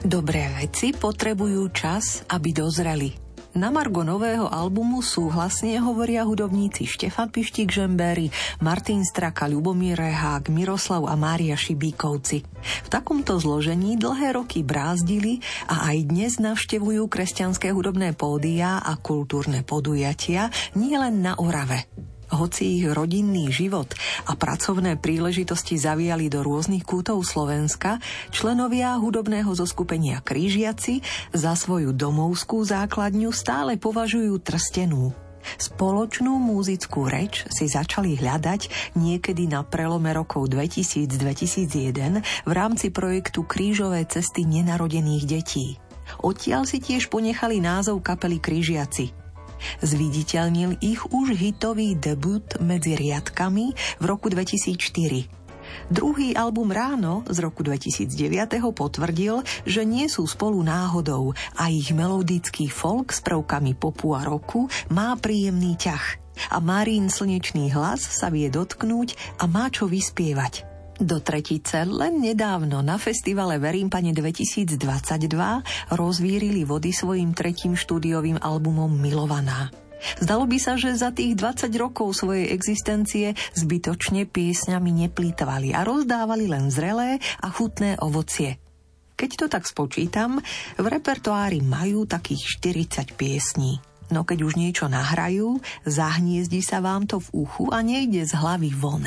Dobré veci potrebujú čas, aby dozreli. Na Margo nového albumu súhlasne hovoria hudobníci Štefan Pištík Žembery, Martin Straka, Ľubomír Rehák, Miroslav a Mária Šibíkovci. V takomto zložení dlhé roky brázdili a aj dnes navštevujú kresťanské hudobné pódia a kultúrne podujatia nielen na Orave. Hoci ich rodinný život a pracovné príležitosti zaviali do rôznych kútov Slovenska, členovia hudobného zoskupenia Krížiaci za svoju domovskú základňu stále považujú trstenú. Spoločnú múzickú reč si začali hľadať niekedy na prelome rokov 2000-2001 v rámci projektu Krížové cesty nenarodených detí. Odtiaľ si tiež ponechali názov kapely Krížiaci – Zviditeľnil ich už hitový debut medzi riadkami v roku 2004. Druhý album Ráno z roku 2009 potvrdil, že nie sú spolu náhodou a ich melodický folk s prvkami popu a roku má príjemný ťah. A Marín slnečný hlas sa vie dotknúť a má čo vyspievať. Do tretice len nedávno na festivale Verím pane 2022 rozvírili vody svojim tretím štúdiovým albumom Milovaná. Zdalo by sa, že za tých 20 rokov svojej existencie zbytočne piesňami neplýtvali a rozdávali len zrelé a chutné ovocie. Keď to tak spočítam, v repertoári majú takých 40 piesní. No keď už niečo nahrajú, zahniezdi sa vám to v uchu a nejde z hlavy von.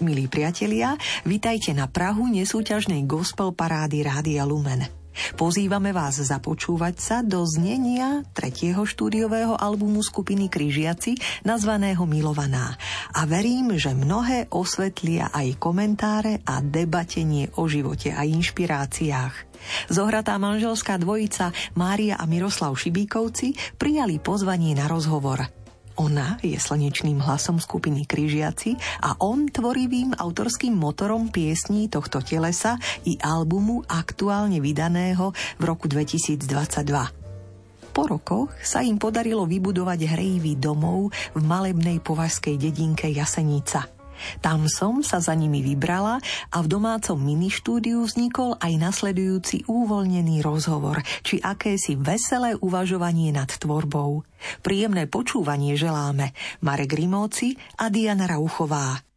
Milí priatelia, vitajte na Prahu nesúťažnej gospel parády Rádia Lumen. Pozývame vás započúvať sa do znenia tretieho štúdiového albumu skupiny Kryžiaci nazvaného Milovaná. A verím, že mnohé osvetlia aj komentáre a debatenie o živote a inšpiráciách. Zohratá manželská dvojica Mária a Miroslav Šibíkovci prijali pozvanie na rozhovor – ona je slnečným hlasom skupiny Kryžiaci a on tvorivým autorským motorom piesní tohto telesa i albumu aktuálne vydaného v roku 2022. Po rokoch sa im podarilo vybudovať hrejivý domov v malebnej považskej dedinke Jasenica – tam som sa za nimi vybrala a v domácom ministúdiu vznikol aj nasledujúci uvoľnený rozhovor, či akési veselé uvažovanie nad tvorbou. Príjemné počúvanie želáme Marek Rimóci a Diana Rauchová.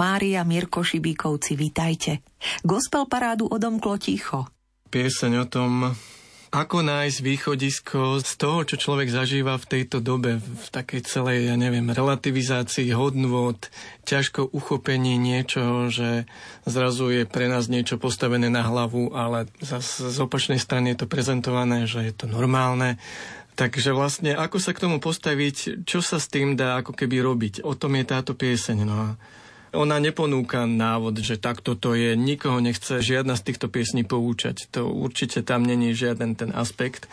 Mária Mirko Šibíkovci, vitajte. Gospel parádu odomklo ticho. Pieseň o tom, ako nájsť východisko z toho, čo človek zažíva v tejto dobe, v takej celej, ja neviem, relativizácii hodnôt, ťažko uchopení niečoho, že zrazu je pre nás niečo postavené na hlavu, ale z opačnej strany je to prezentované, že je to normálne. Takže vlastne, ako sa k tomu postaviť, čo sa s tým dá ako keby robiť, o tom je táto pieseň. No a ona neponúka návod, že takto to je, nikoho nechce žiadna z týchto piesní poučať. To určite tam není žiaden ten aspekt,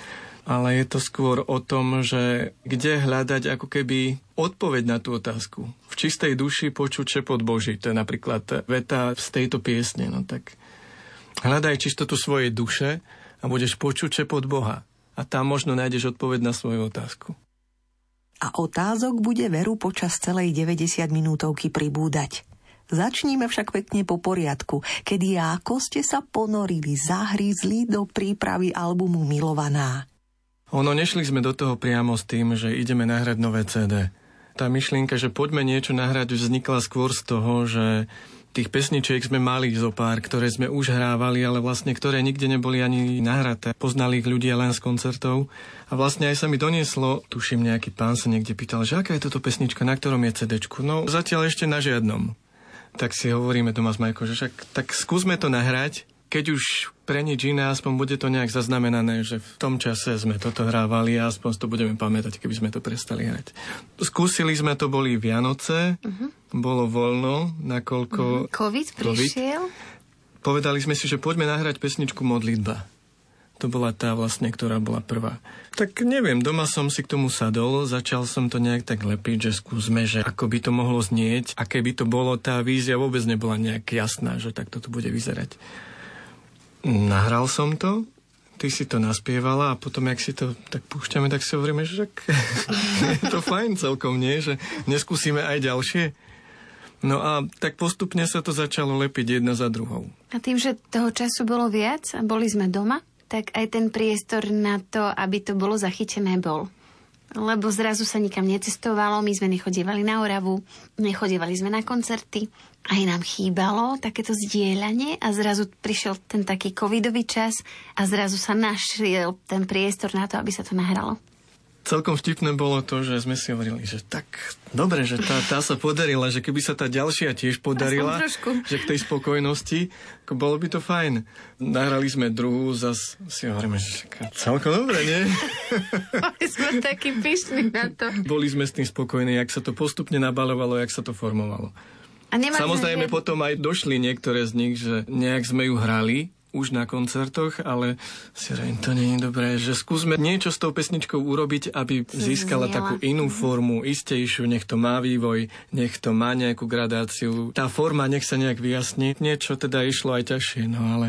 ale je to skôr o tom, že kde hľadať ako keby odpoveď na tú otázku. V čistej duši počuť šepot Boží, to je napríklad veta z tejto piesne. No tak hľadaj čistotu svojej duše a budeš počuť šepot Boha. A tam možno nájdeš odpoveď na svoju otázku a otázok bude veru počas celej 90 minútovky pribúdať. Začníme však pekne po poriadku, kedy a ako ste sa ponorili, zahrízli do prípravy albumu Milovaná. Ono, nešli sme do toho priamo s tým, že ideme nahrať nové CD. Tá myšlienka, že poďme niečo nahrať, vznikla skôr z toho, že Tých pesničiek sme mali zo pár, ktoré sme už hrávali, ale vlastne ktoré nikde neboli ani nahraté. Poznali ich ľudia len z koncertov. A vlastne aj sa mi donieslo, tuším, nejaký pán sa niekde pýtal, že aká je toto pesnička, na ktorom je CD. No zatiaľ ešte na žiadnom. Tak si hovoríme doma s Majkou, že však tak skúsme to nahrať, keď už pre nič iné, aspoň bude to nejak zaznamenané, že v tom čase sme toto hrávali a aspoň to budeme pamätať, keby sme to prestali hrať. Skúsili sme to, boli Vianoce, uh-huh. bolo voľno, nakoľko... Uh-huh. COVID prišiel? COVID. Povedali sme si, že poďme nahrať pesničku Modlitba. To bola tá vlastne, ktorá bola prvá. Tak neviem, doma som si k tomu sadol, začal som to nejak tak lepiť, že skúsme, že ako by to mohlo znieť a keby to bolo, tá vízia vôbec nebola nejak jasná, že takto to bude vyzerať. Nahral som to, ty si to naspievala a potom, jak si to tak púšťame, tak si hovoríme, že je to fajn celkom, nie? Že neskúsime aj ďalšie. No a tak postupne sa to začalo lepiť jedna za druhou. A tým, že toho času bolo viac a boli sme doma, tak aj ten priestor na to, aby to bolo zachytené, bol. Lebo zrazu sa nikam necestovalo, my sme nechodívali na Oravu, nechodívali sme na koncerty, aj nám chýbalo takéto zdieľanie a zrazu prišiel ten taký covidový čas a zrazu sa našiel ten priestor na to, aby sa to nahralo celkom vtipné bolo to, že sme si hovorili, že tak dobre, že tá, tá sa podarila, že keby sa tá ďalšia tiež podarila, že k tej spokojnosti, ako bolo by to fajn. Nahrali sme druhú, zas si hovoríme, že celkom dobre, nie? Boli sme takí pyšní na to. Boli sme s tým spokojní, jak sa to postupne nabalovalo, jak sa to formovalo. A Samozrejme, potom aj došli niektoré z nich, že nejak sme ju hrali, už na koncertoch, ale si rejím, to nie je dobré, že skúsme niečo s tou pesničkou urobiť, aby získala takú inú formu, istejšiu, nech to má vývoj, nech to má nejakú gradáciu. Tá forma nech sa nejak vyjasní. Niečo teda išlo aj ťažšie, no ale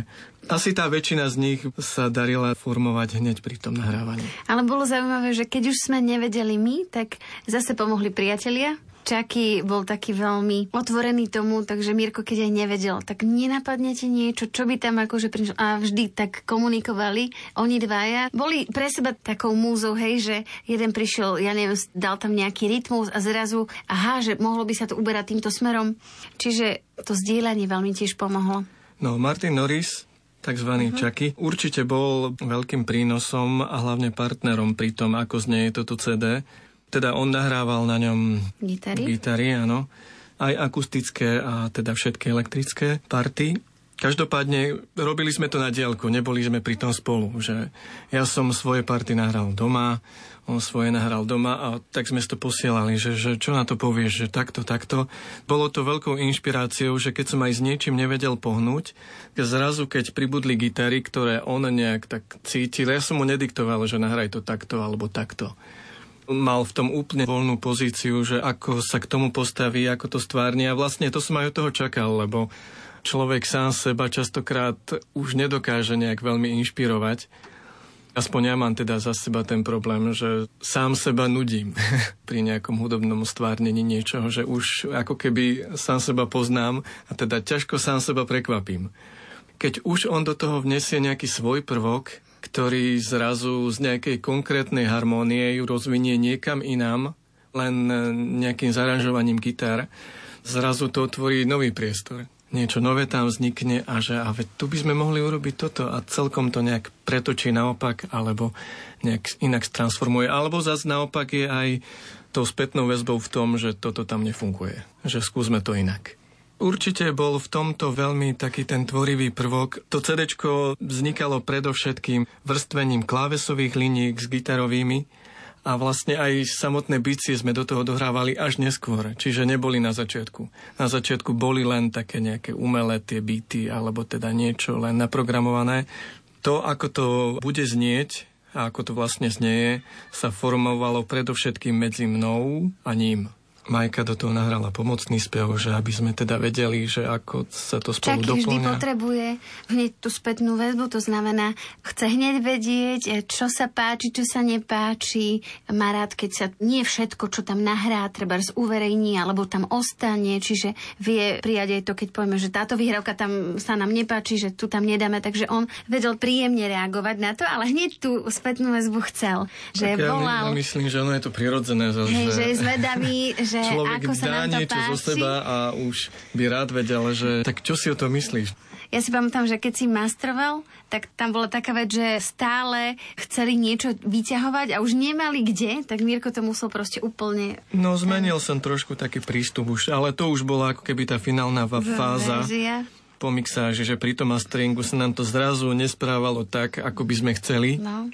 asi tá väčšina z nich sa darila formovať hneď pri tom nahrávaní. Ale bolo zaujímavé, že keď už sme nevedeli my, tak zase pomohli priatelia, Čaky bol taký veľmi otvorený tomu, takže Mirko, keď aj nevedel, tak nenapadnete niečo, čo by tam akože prišlo. A vždy tak komunikovali. Oni dvaja boli pre seba takou múzou, hej, že jeden prišiel, ja neviem, dal tam nejaký rytmus a zrazu, aha, že mohlo by sa to uberať týmto smerom. Čiže to zdieľanie veľmi tiež pomohlo. No, Martin Norris tzv. Uh-huh. Čaky. Určite bol veľkým prínosom a hlavne partnerom pri tom, ako znie toto CD. Teda on nahrával na ňom gitary, gitary áno, aj akustické a teda všetky elektrické party. Každopádne robili sme to na dielku, neboli sme pri tom spolu. Že ja som svoje party nahral doma, on svoje nahral doma a tak sme to posielali, že, že čo na to povieš, že takto, takto. Bolo to veľkou inšpiráciou, že keď som aj s niečím nevedel pohnúť, zrazu keď pribudli gitary, ktoré on nejak tak cítil, ja som mu nediktoval, že nahraj to takto alebo takto mal v tom úplne voľnú pozíciu, že ako sa k tomu postaví, ako to stvárni a vlastne to som aj od toho čakal, lebo človek sám seba častokrát už nedokáže nejak veľmi inšpirovať. Aspoň ja mám teda za seba ten problém, že sám seba nudím pri nejakom hudobnom stvárnení niečoho, že už ako keby sám seba poznám a teda ťažko sám seba prekvapím. Keď už on do toho vnesie nejaký svoj prvok, ktorý zrazu z nejakej konkrétnej harmónie ju rozvinie niekam inám, len nejakým zaranžovaním gitar, zrazu to otvorí nový priestor. Niečo nové tam vznikne a že a veď tu by sme mohli urobiť toto a celkom to nejak pretočí naopak alebo nejak inak transformuje. Alebo zase naopak je aj tou spätnou väzbou v tom, že toto tam nefunguje. Že skúsme to inak. Určite bol v tomto veľmi taký ten tvorivý prvok. To CD vznikalo predovšetkým vrstvením klávesových liník s gitarovými a vlastne aj samotné bicie sme do toho dohrávali až neskôr, čiže neboli na začiatku. Na začiatku boli len také nejaké umelé tie byty alebo teda niečo len naprogramované. To, ako to bude znieť a ako to vlastne znieje, sa formovalo predovšetkým medzi mnou a ním. Majka do toho nahrala pomocný spev, že aby sme teda vedeli, že ako sa to spolu Čaky vždy potrebuje hneď tú spätnú väzbu, to znamená, chce hneď vedieť, e, čo sa páči, čo sa nepáči. Má rád, keď sa nie všetko, čo tam nahrá, treba z uverejní, alebo tam ostane, čiže vie prijať aj to, keď povieme, že táto výhrávka tam sa nám nepáči, že tu tam nedáme, takže on vedel príjemne reagovať na to, ale hneď tú spätnú väzbu chcel. Že tak ja volal, myslím, že ono je to prirodzené. Zase, hej, že je zvedavý, že že človek ako sa dá nám to niečo páči. zo seba a už by rád vedel, že tak čo si o to myslíš? Ja si pamätám, že keď si mastroval, tak tam bola taká vec, že stále chceli niečo vyťahovať a už nemali kde, tak Mirko to musel proste úplne... No zmenil som trošku taký prístup už, ale to už bola ako keby tá finálna fáza. Verzia po mixáži, že pri tom masteringu sa nám to zrazu nesprávalo tak, ako by sme chceli. No.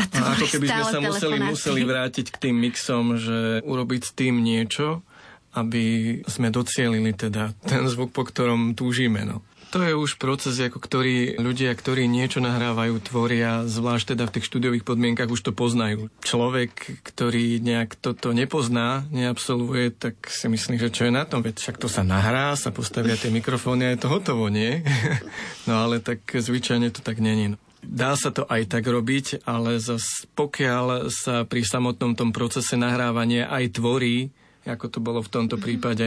A to a ako keby sme sa museli, museli vrátiť k tým mixom, že urobiť s tým niečo, aby sme docielili teda ten zvuk, po ktorom túžime. No. To je už proces, ako ktorý ľudia, ktorí niečo nahrávajú, tvoria, zvlášť teda v tých štúdiových podmienkach už to poznajú. Človek, ktorý nejak toto nepozná, neabsolvuje, tak si myslí, že čo je na tom, veď však to sa nahrá, sa postavia tie mikrofóny a je to hotovo, nie? no ale tak zvyčajne to tak není. No. Dá sa to aj tak robiť, ale zas pokiaľ sa pri samotnom tom procese nahrávania aj tvorí, ako to bolo v tomto mhm. prípade,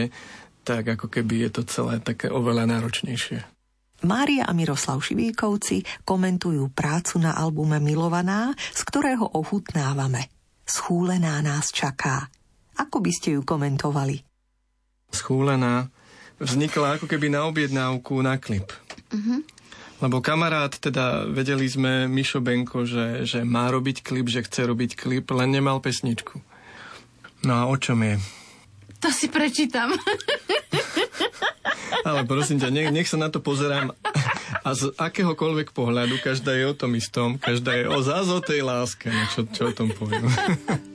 tak ako keby je to celé také oveľa náročnejšie. Mária a Miroslav Šivíkovci komentujú prácu na albume Milovaná, z ktorého ochutnávame. Schúlená nás čaká. Ako by ste ju komentovali? Schúlená vznikla ako keby na objednávku na klip. Uh-huh. Lebo kamarát, teda vedeli sme Mišo Benko, že, že má robiť klip, že chce robiť klip, len nemal pesničku. No a o čom je? To si prečítam. Ale prosím ťa, nech, nech sa na to pozerám a z akéhokoľvek pohľadu, každá je o tom istom, každá je o zázotej láske, no čo, čo o tom poviem.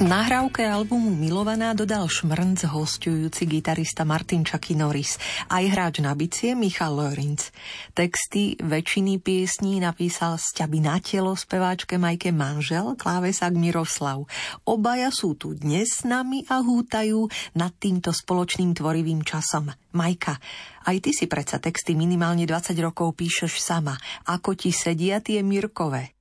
nahrávke albumu Milovaná dodal šmrnc hostujúci gitarista Martin Chucky Norris, aj hráč na bicie Michal Lorenz. Texty väčšiny piesní napísal Sťaby na telo speváčke Majke Manžel, klávesák Miroslav. Obaja sú tu dnes s nami a hútajú nad týmto spoločným tvorivým časom. Majka, aj ty si predsa texty minimálne 20 rokov píšeš sama. Ako ti sedia tie Mirkové?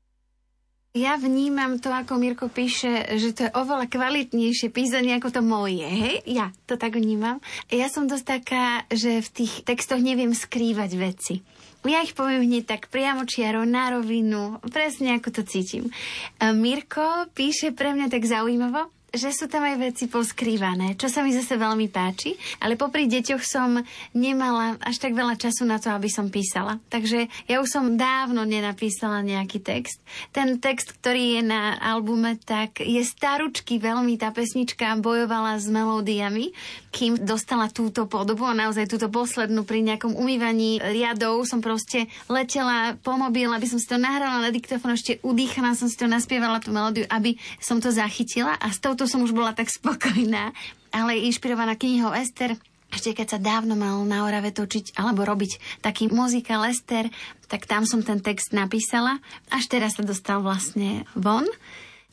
Ja vnímam to, ako Mirko píše, že to je oveľa kvalitnejšie písanie ako to moje, hej? Ja to tak vnímam. Ja som dosť taká, že v tých textoch neviem skrývať veci. Ja ich poviem hneď tak priamo čiaro, na rovinu, presne ako to cítim. Mirko píše pre mňa tak zaujímavo, že sú tam aj veci poskrývané, čo sa mi zase veľmi páči, ale popri deťoch som nemala až tak veľa času na to, aby som písala. Takže ja už som dávno nenapísala nejaký text. Ten text, ktorý je na albume, tak je staručky veľmi, tá pesnička bojovala s melódiami, kým dostala túto podobu a naozaj túto poslednú pri nejakom umývaní riadov som proste letela po mobil, aby som si to nahrala na diktofón, ešte udýchaná som si to naspievala tú melódiu, aby som to zachytila a s tou to som už bola tak spokojná, ale inšpirovaná knihou Ester, ešte keď sa dávno mal na Orave točiť alebo robiť taký muzikál Ester, tak tam som ten text napísala. Až teraz sa dostal vlastne von.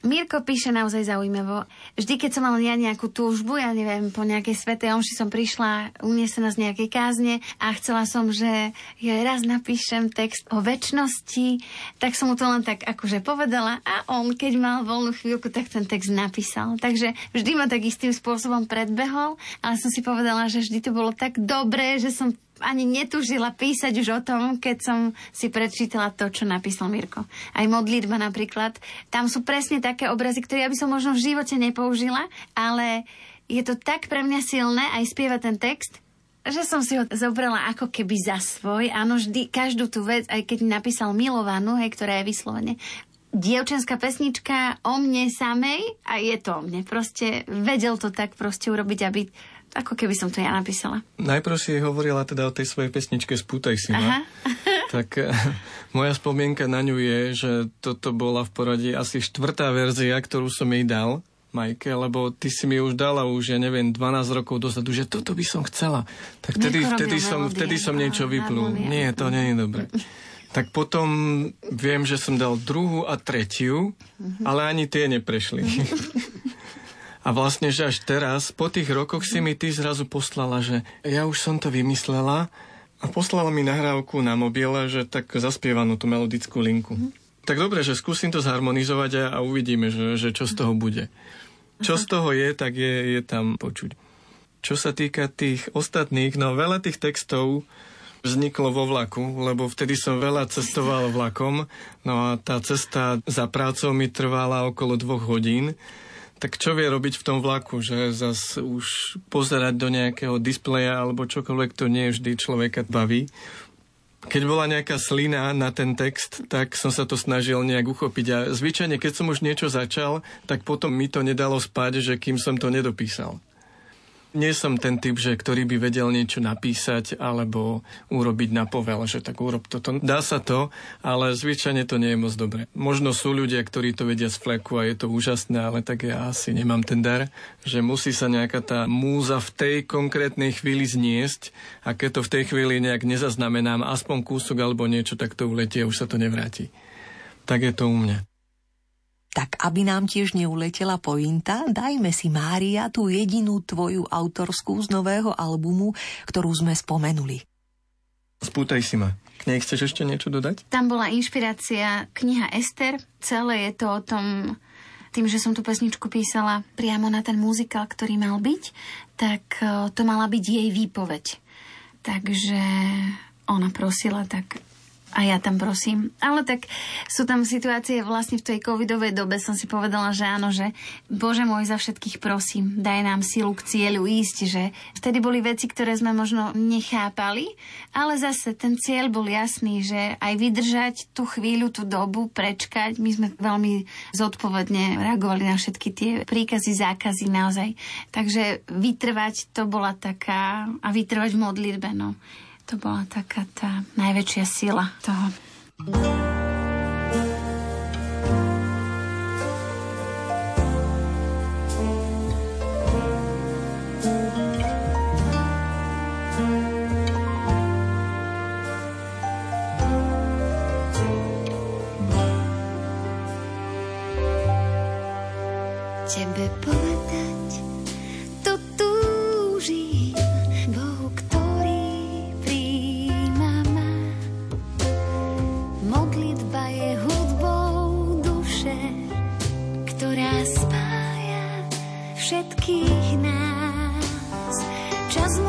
Mirko píše naozaj zaujímavo. Vždy, keď som mala ja nejakú túžbu, ja neviem, po nejakej svetej omši som prišla uniesená z nejakej kázne a chcela som, že ja raz napíšem text o väčšnosti, tak som mu to len tak akože povedala a on, keď mal voľnú chvíľku, tak ten text napísal. Takže vždy ma tak istým spôsobom predbehol, ale som si povedala, že vždy to bolo tak dobré, že som ani netužila písať už o tom, keď som si prečítala to, čo napísal Mirko. Aj modlitba napríklad. Tam sú presne také obrazy, ktoré ja by som možno v živote nepoužila, ale je to tak pre mňa silné aj spievať ten text, že som si ho zobrala ako keby za svoj. Áno, vždy, každú tú vec, aj keď napísal milovanú, hej, ktorá je vyslovene dievčenská pesnička o mne samej a je to o mne. Proste vedel to tak proste urobiť, aby ako keby som to ja napísala. Najprv si hovorila teda o tej svojej pesničke Spútaj si ma. tak eh, moja spomienka na ňu je, že toto bola v poradí asi štvrtá verzia, ktorú som jej dal. Majke, lebo ty si mi už dala už, ja neviem, 12 rokov dozadu, že toto by som chcela. Tak vtedy, vtedy, som, vtedy som niečo vyplul. Nie, to nie je dobré. Tak potom viem, že som dal druhú a tretiu, mhm. ale ani tie neprešli. A vlastne, že až teraz, po tých rokoch si mi ty zrazu poslala, že ja už som to vymyslela a poslala mi nahrávku na mobile, že tak zaspievanú tú melodickú linku. Mm. Tak dobre, že skúsim to zharmonizovať a, a uvidíme, že, že čo z toho bude. Čo z toho je, tak je, je tam počuť. Čo sa týka tých ostatných, no veľa tých textov vzniklo vo vlaku, lebo vtedy som veľa cestoval vlakom, no a tá cesta za prácou mi trvala okolo dvoch hodín tak čo vie robiť v tom vlaku, že zas už pozerať do nejakého displeja alebo čokoľvek, to nie vždy človeka baví. Keď bola nejaká slina na ten text, tak som sa to snažil nejak uchopiť a zvyčajne, keď som už niečo začal, tak potom mi to nedalo spať, že kým som to nedopísal nie som ten typ, že ktorý by vedel niečo napísať alebo urobiť na povel, že tak urob toto. Dá sa to, ale zvyčajne to nie je moc dobre. Možno sú ľudia, ktorí to vedia z fleku a je to úžasné, ale tak ja asi nemám ten dar, že musí sa nejaká tá múza v tej konkrétnej chvíli zniesť a keď to v tej chvíli nejak nezaznamenám, aspoň kúsok alebo niečo, tak to uletie a už sa to nevráti. Tak je to u mňa. Tak aby nám tiež neuletela pointa, dajme si Mária tú jedinú tvoju autorskú z nového albumu, ktorú sme spomenuli. Spútaj si ma. K nej chceš ešte niečo dodať? Tam bola inšpirácia kniha Ester. Celé je to o tom, tým, že som tú pesničku písala priamo na ten muzikál, ktorý mal byť, tak e, to mala byť jej výpoveď. Takže ona prosila, tak a ja tam prosím. Ale tak sú tam situácie, vlastne v tej covidovej dobe som si povedala, že áno, že Bože môj, za všetkých prosím, daj nám silu k cieľu ísť, že vtedy boli veci, ktoré sme možno nechápali, ale zase ten cieľ bol jasný, že aj vydržať tú chvíľu, tú dobu, prečkať. My sme veľmi zodpovedne reagovali na všetky tie príkazy, zákazy naozaj. Takže vytrvať to bola taká, a vytrvať v modlitbe, no to bola taká tá najväčšia sila toho. Čas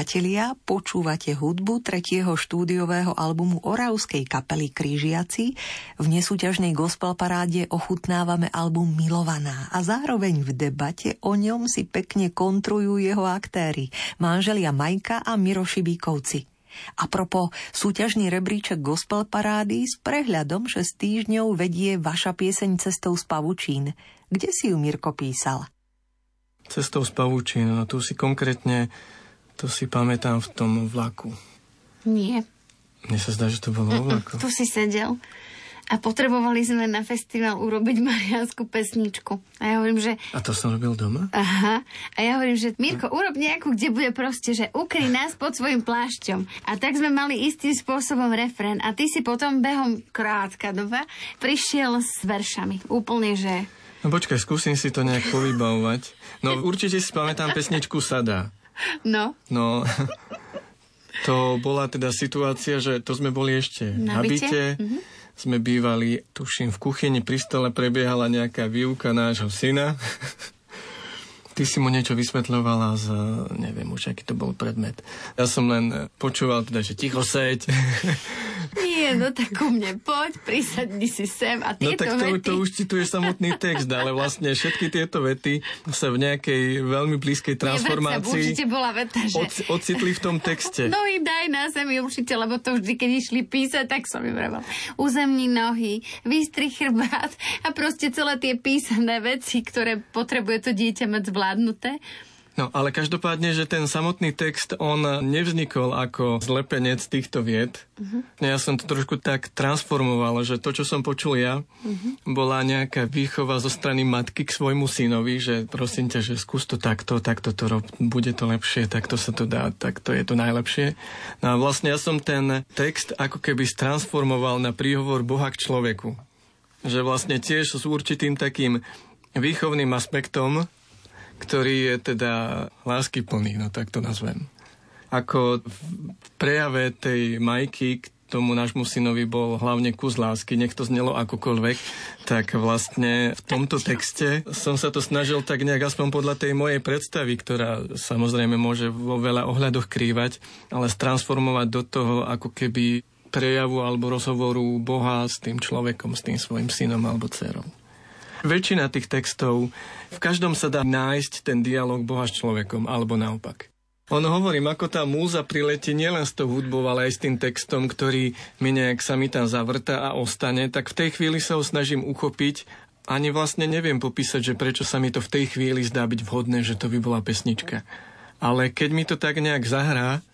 priatelia, počúvate hudbu tretieho štúdiového albumu Oravskej kapely Krížiaci. V nesúťažnej gospel paráde ochutnávame album Milovaná a zároveň v debate o ňom si pekne kontrujú jeho aktéry, manželia Majka a Miro Šibíkovci. A propo, súťažný rebríček gospel parády s prehľadom 6 týždňov vedie vaša pieseň Cestou z pavučín. Kde si ju Mirko písal? Cestou z pavučín, no tu si konkrétne, to si pamätám v tom vlaku. Nie. Mne sa zdá, že to bolo vo vlaku. Tu si sedel a potrebovali sme na festival urobiť mariánsku pesničku. A ja hovorím, že A to som robil doma? Aha. A ja hovorím, že Mirko, urob nejakú, kde bude proste, že ukry nás pod svojim plášťom. A tak sme mali istým spôsobom refren. A ty si potom behom krátka doba prišiel s veršami. Úplne, že... No počkaj, skúsim si to nejak povybavovať. No určite si pamätám pesničku Sada. No, No, to bola teda situácia, že to sme boli ešte Na na byte? byte. Sme bývali, tuším, v kuchyni pri stole prebiehala nejaká výuka nášho syna. Ty si mu niečo vysvetľovala z, neviem už, aký to bol predmet. Ja som len počúval teda, že ticho seď. nie, no tak ku mne poď, prisadni si sem a No tieto tak to, vety... to už cituje samotný text, ale vlastne všetky tieto vety sa v nejakej veľmi blízkej transformácii určite bola veta, že... oc- ocitli v tom texte. Nohy daj na zemi určite, lebo to vždy, keď išli písať, tak som im vravel. Uzemní nohy, vystri chrbát a proste celé tie písané veci, ktoré potrebuje to dieťa mať zvládnuté. No, ale každopádne, že ten samotný text, on nevznikol ako zlepenec týchto vied. Uh-huh. Ja som to trošku tak transformoval, že to, čo som počul ja, uh-huh. bola nejaká výchova zo strany matky k svojmu synovi, že prosím ťa, že skús to takto, takto to rob, bude to lepšie, takto sa to dá, takto je to najlepšie. No a vlastne ja som ten text ako keby stransformoval na príhovor Boha k človeku. Že vlastne tiež s určitým takým výchovným aspektom, ktorý je teda lásky plný, no tak to nazvem. Ako v prejave tej Majky, tomu nášmu synovi bol hlavne kus lásky, nech to znelo akokoľvek, tak vlastne v tomto texte som sa to snažil tak nejak aspoň podľa tej mojej predstavy, ktorá samozrejme môže vo veľa ohľadoch krývať, ale stransformovať do toho ako keby prejavu alebo rozhovoru Boha s tým človekom, s tým svojim synom alebo dcerou. Väčšina tých textov, v každom sa dá nájsť ten dialog Boha s človekom, alebo naopak. On hovorím, ako tá múza priletí nielen s tou hudbou, ale aj s tým textom, ktorý mi nejak sa mi tam zavrta a ostane, tak v tej chvíli sa ho snažím uchopiť. Ani vlastne neviem popísať, že prečo sa mi to v tej chvíli zdá byť vhodné, že to by bola pesnička. Ale keď mi to tak nejak zahrá,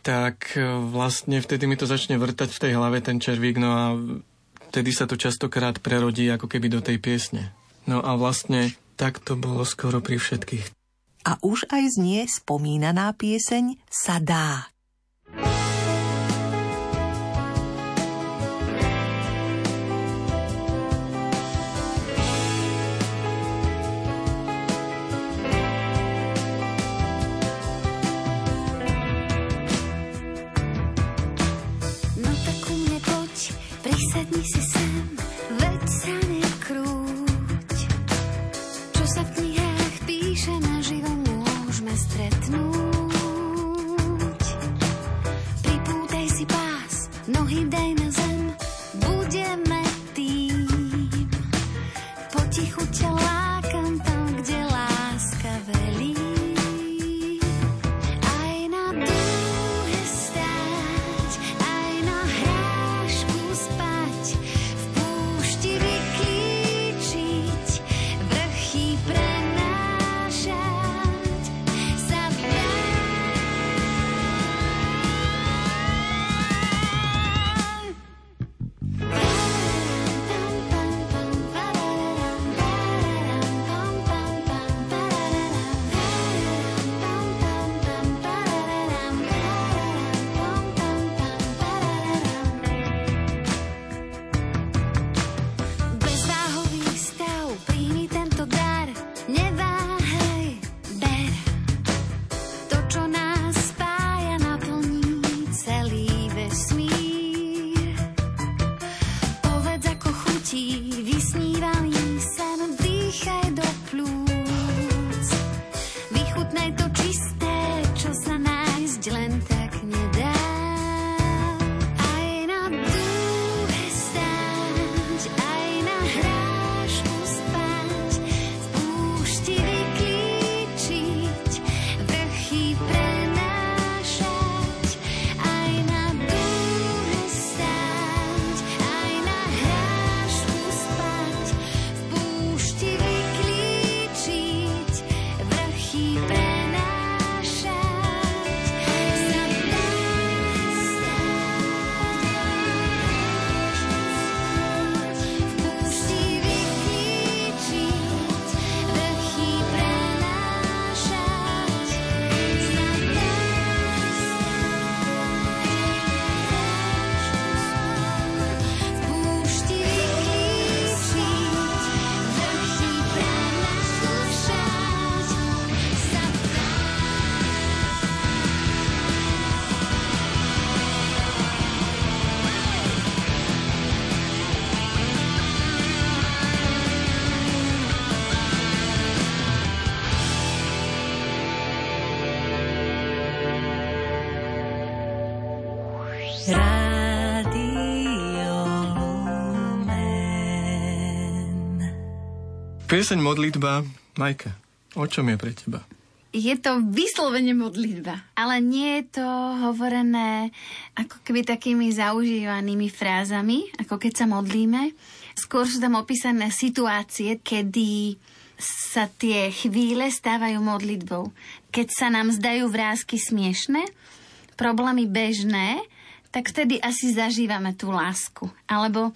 tak e, vlastne vtedy mi to začne vrtať v tej hlave ten červík, no a vtedy sa to častokrát prerodí ako keby do tej piesne. No a vlastne tak to bolo skoro pri všetkých a už aj znie spomínaná pieseň Sa Pieseň modlitba, Majka, o čom je pre teba? Je to vyslovene modlitba, ale nie je to hovorené ako keby takými zaužívanými frázami, ako keď sa modlíme. Skôr sú tam opísané situácie, kedy sa tie chvíle stávajú modlitbou. Keď sa nám zdajú vrázky smiešne, problémy bežné, tak vtedy asi zažívame tú lásku. Alebo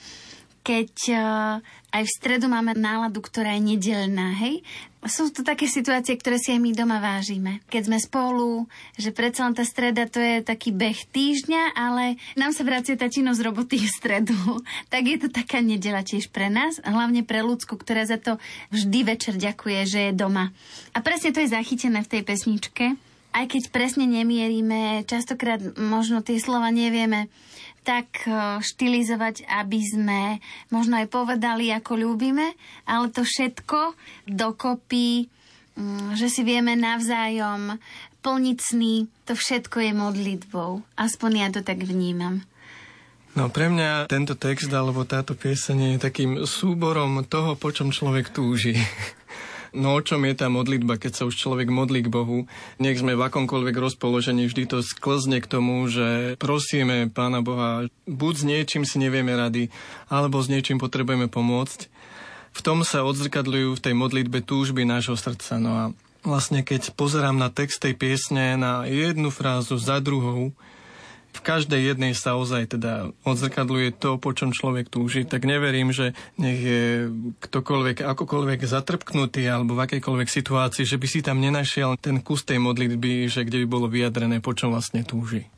keď uh, aj v stredu máme náladu, ktorá je nedelná, hej? Sú to také situácie, ktoré si aj my doma vážime. Keď sme spolu, že predsa len tá streda to je taký beh týždňa, ale nám sa vracia tá činnosť roboty v stredu. tak je to taká nedela tiež pre nás, hlavne pre ľudsku, ktorá za to vždy večer ďakuje, že je doma. A presne to je zachytené v tej pesničke. Aj keď presne nemierime, častokrát možno tie slova nevieme tak e, štilizovať, aby sme možno aj povedali, ako ľúbime, ale to všetko dokopy, mm, že si vieme navzájom plniť sny, to všetko je modlitbou. Aspoň ja to tak vnímam. No pre mňa tento text alebo táto pieseň je takým súborom toho, po čom človek túži. No o čom je tá modlitba, keď sa už človek modlí k Bohu? Nech sme v akomkoľvek rozpoložení, vždy to sklzne k tomu, že prosíme Pána Boha, buď s niečím si nevieme rady, alebo s niečím potrebujeme pomôcť. V tom sa odzrkadľujú v tej modlitbe túžby nášho srdca. No a vlastne keď pozerám na text tej piesne, na jednu frázu za druhou, v každej jednej sa ozaj teda odzrkadluje to, po čom človek túži, tak neverím, že nech je ktokoľvek, akokoľvek zatrpknutý alebo v akejkoľvek situácii, že by si tam nenašiel ten kus tej modlitby, že kde by bolo vyjadrené, po čom vlastne túži.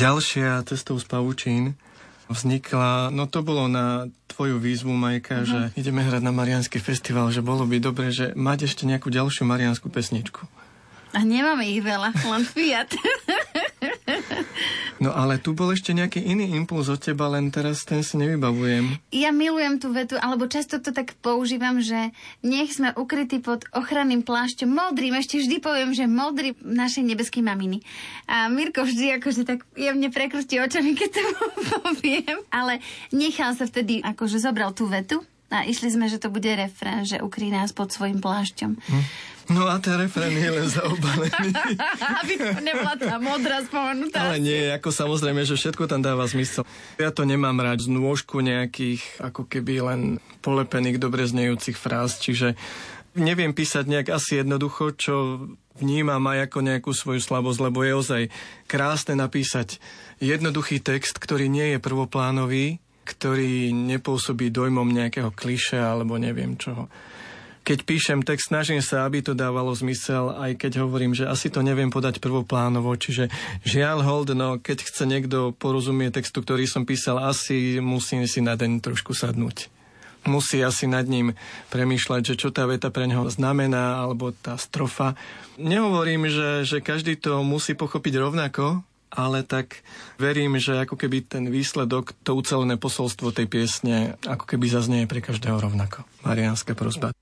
Ďalšia cestou z pavučín vznikla, no to bolo na tvoju výzvu, Majka, uh-huh. že ideme hrať na Marianský festival, že bolo by dobre, že mať ešte nejakú ďalšiu marianskú pesničku. A nemáme ich veľa, len Fiat. No ale tu bol ešte nejaký iný impuls od teba, len teraz ten si nevybavujem. Ja milujem tú vetu, alebo často to tak používam, že nech sme ukrytí pod ochranným plášťom modrým. Ešte vždy poviem, že modrý našej nebeskej maminy. A Mirko vždy akože tak jemne prekrustí očami, keď to poviem. Ale nechal sa vtedy, akože zobral tú vetu a išli sme, že to bude refrén, že ukry nás pod svojim plášťom. Hm. No a ten refrén je len zaobalený. Aby nebola tá modrá spomenutá. Ale nie, ako samozrejme, že všetko tam dáva zmysel. Ja to nemám rád z nôžku nejakých, ako keby len polepených, dobre znejúcich fráz, čiže neviem písať nejak asi jednoducho, čo vnímam aj ako nejakú svoju slabosť, lebo je ozaj krásne napísať jednoduchý text, ktorý nie je prvoplánový, ktorý nepôsobí dojmom nejakého kliše alebo neviem čoho keď píšem text, snažím sa, aby to dávalo zmysel, aj keď hovorím, že asi to neviem podať prvoplánovo, čiže žiaľ hold, no keď chce niekto porozumieť textu, ktorý som písal, asi musím si na deň trošku sadnúť. Musí asi nad ním premýšľať, že čo tá veta pre neho znamená, alebo tá strofa. Nehovorím, že, že každý to musí pochopiť rovnako, ale tak verím, že ako keby ten výsledok, to ucelené posolstvo tej piesne, ako keby zaznie pre každého rovnako. Mariánska prosba.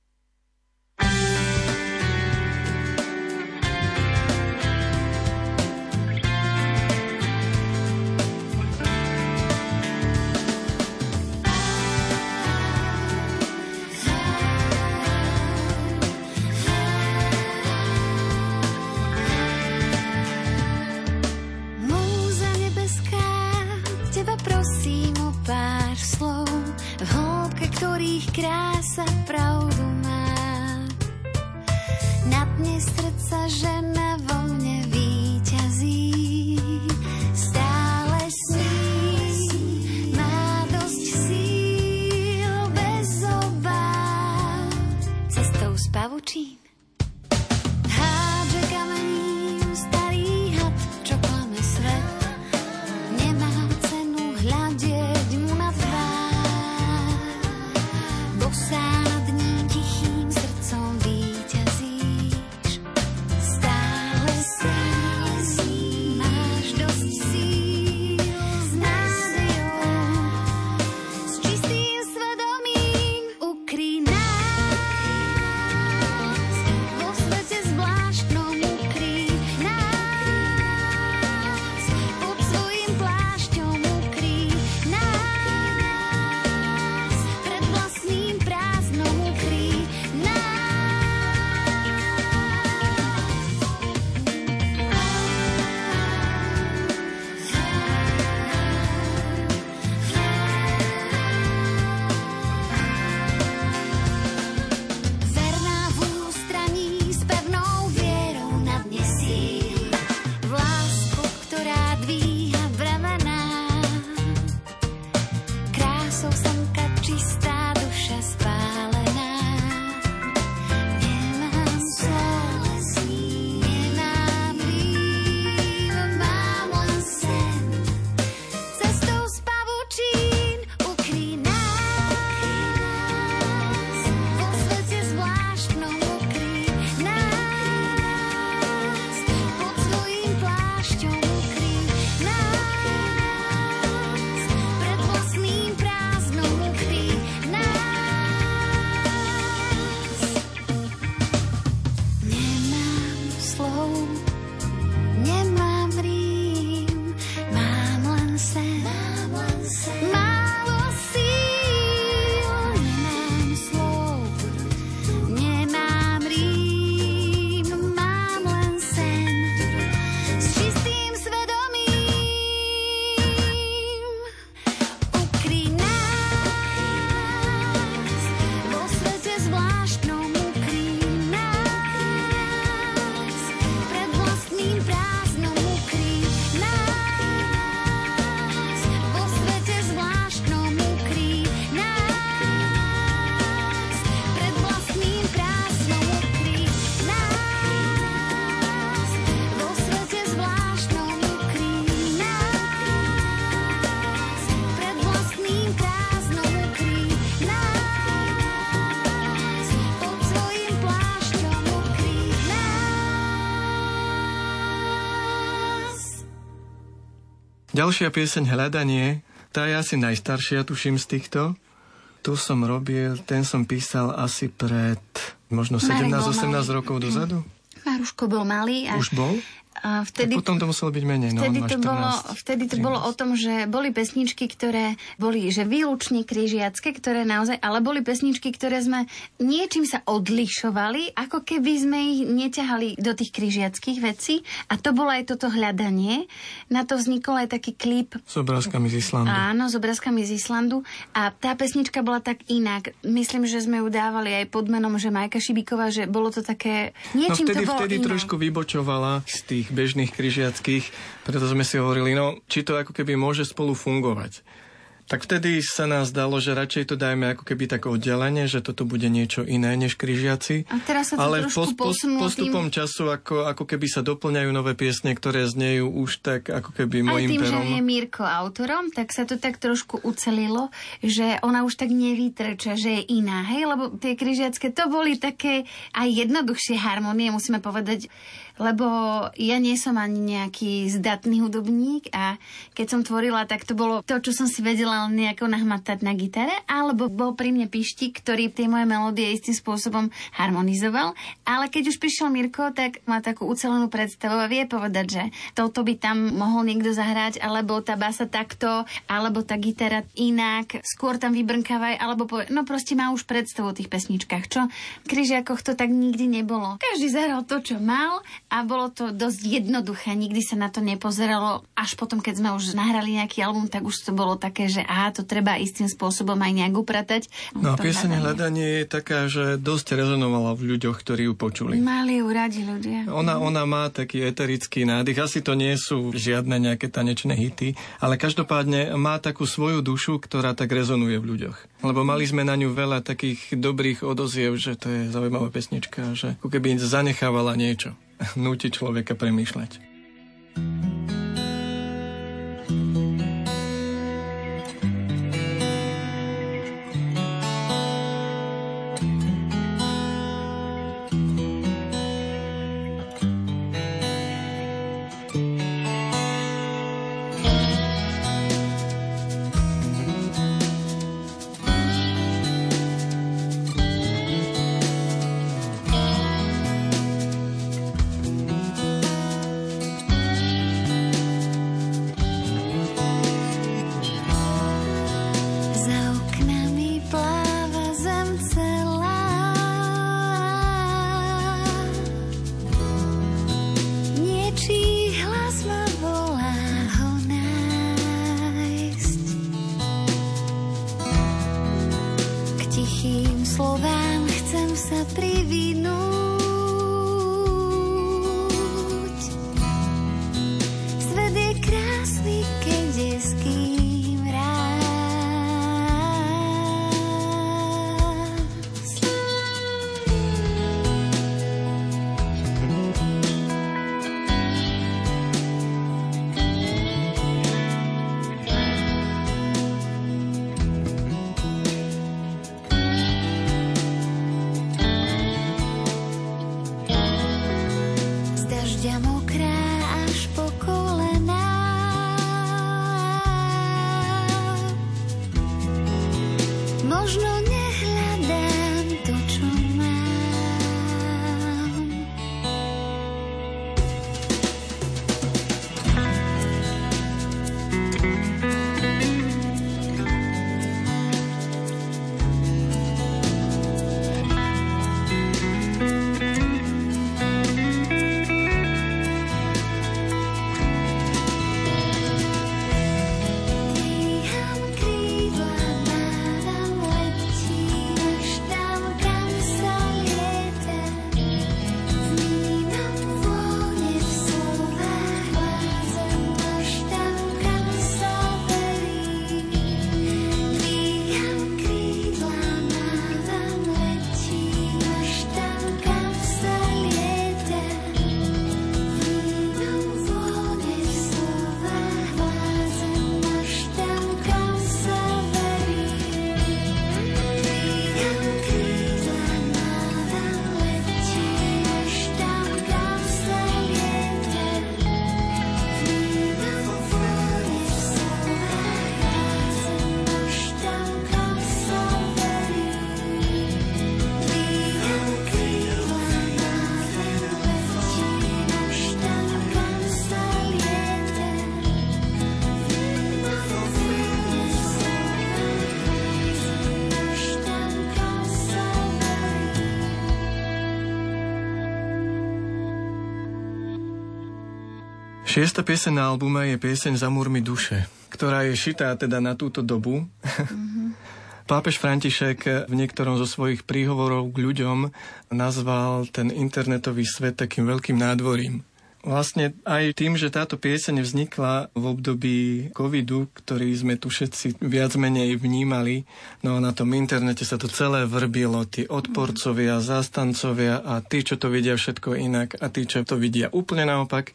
krása pravdu má. Na dne srdca žena voľne výťazí, Stále sní. Pavučín. Ďalšia pieseň Hľadanie, tá je asi najstaršia, tuším, z týchto. Tu som robil, ten som písal asi pred možno 17-18 rokov dozadu. Maruško bol malý a Už bol? A vtedy, tak potom to muselo byť menej. No, vtedy, on má to 14, bolo, vtedy to 13. bolo o tom, že boli pesničky, ktoré boli že výlučne križiacké, ktoré naozaj, ale boli pesničky, ktoré sme niečím sa odlišovali, ako keby sme ich neťahali do tých križiackých vecí. A to bolo aj toto hľadanie. Na to vznikol aj taký klip S obrázkami z Islandu. Áno, s obrázkami z Islandu. A tá pesnička bola tak inak. Myslím, že sme ju dávali aj pod menom, že Majka Šibiková, že bolo to také... No Niečím vtedy, to bolo vtedy iné. trošku vybočovala z tých bežných križiackých, preto sme si hovorili, no, či to ako keby môže spolu fungovať. Tak vtedy sa nám zdalo, že radšej to dajme ako keby tak oddelenie, že toto bude niečo iné než križiaci. A teraz sa to Ale pos, pos, postupom tým... času ako, ako keby sa doplňajú nové piesne, ktoré znejú už tak ako keby Aj mojim tým, perom. že je Mirko autorom, tak sa to tak trošku ucelilo, že ona už tak nevytrča, že je iná. Hej, lebo tie križiacké to boli také aj jednoduchšie harmonie, musíme povedať, lebo ja nie som ani nejaký zdatný hudobník a keď som tvorila, tak to bolo to, čo som si vedela len nejako nahmatať na gitare, alebo bol pri mne pištik, ktorý tie moje melódie istým spôsobom harmonizoval. Ale keď už prišiel Mirko, tak má takú ucelenú predstavu a vie povedať, že toto by tam mohol niekto zahrať, alebo tá basa takto, alebo tá gitara inak, skôr tam vybrnkávaj, alebo povie, no proste má už predstavu o tých pesničkách, čo v Kryžiakoch to tak nikdy nebolo. Každý zahral to, čo mal a bolo to dosť jednoduché, nikdy sa na to nepozeralo. Až potom, keď sme už nahrali nejaký album, tak už to bolo také, že aha, to treba istým spôsobom aj nejak upratať. No a pieseň. Hľadanie je taká, že dosť rezonovala v ľuďoch, ktorí ju počuli. Mali ju radi ľudia. Ona, ona má taký eterický nádych. Asi to nie sú žiadne nejaké tanečné hity, ale každopádne má takú svoju dušu, ktorá tak rezonuje v ľuďoch. Lebo mali sme na ňu veľa takých dobrých odoziev, že to je zaujímavá pesnička, že ako keby zanechávala niečo. Núti človeka premýšľať. Šiesta pieseň na albume je pieseň Zamúr mi duše, ktorá je šitá teda na túto dobu. Mm-hmm. Pápež František v niektorom zo svojich príhovorov k ľuďom nazval ten internetový svet takým veľkým nádvorím. Vlastne aj tým, že táto pieseň vznikla v období covidu, ktorý sme tu všetci viac menej vnímali, no a na tom internete sa to celé vrbilo, tí odporcovia, zástancovia a tí, čo to vidia všetko inak a tí, čo to vidia úplne naopak,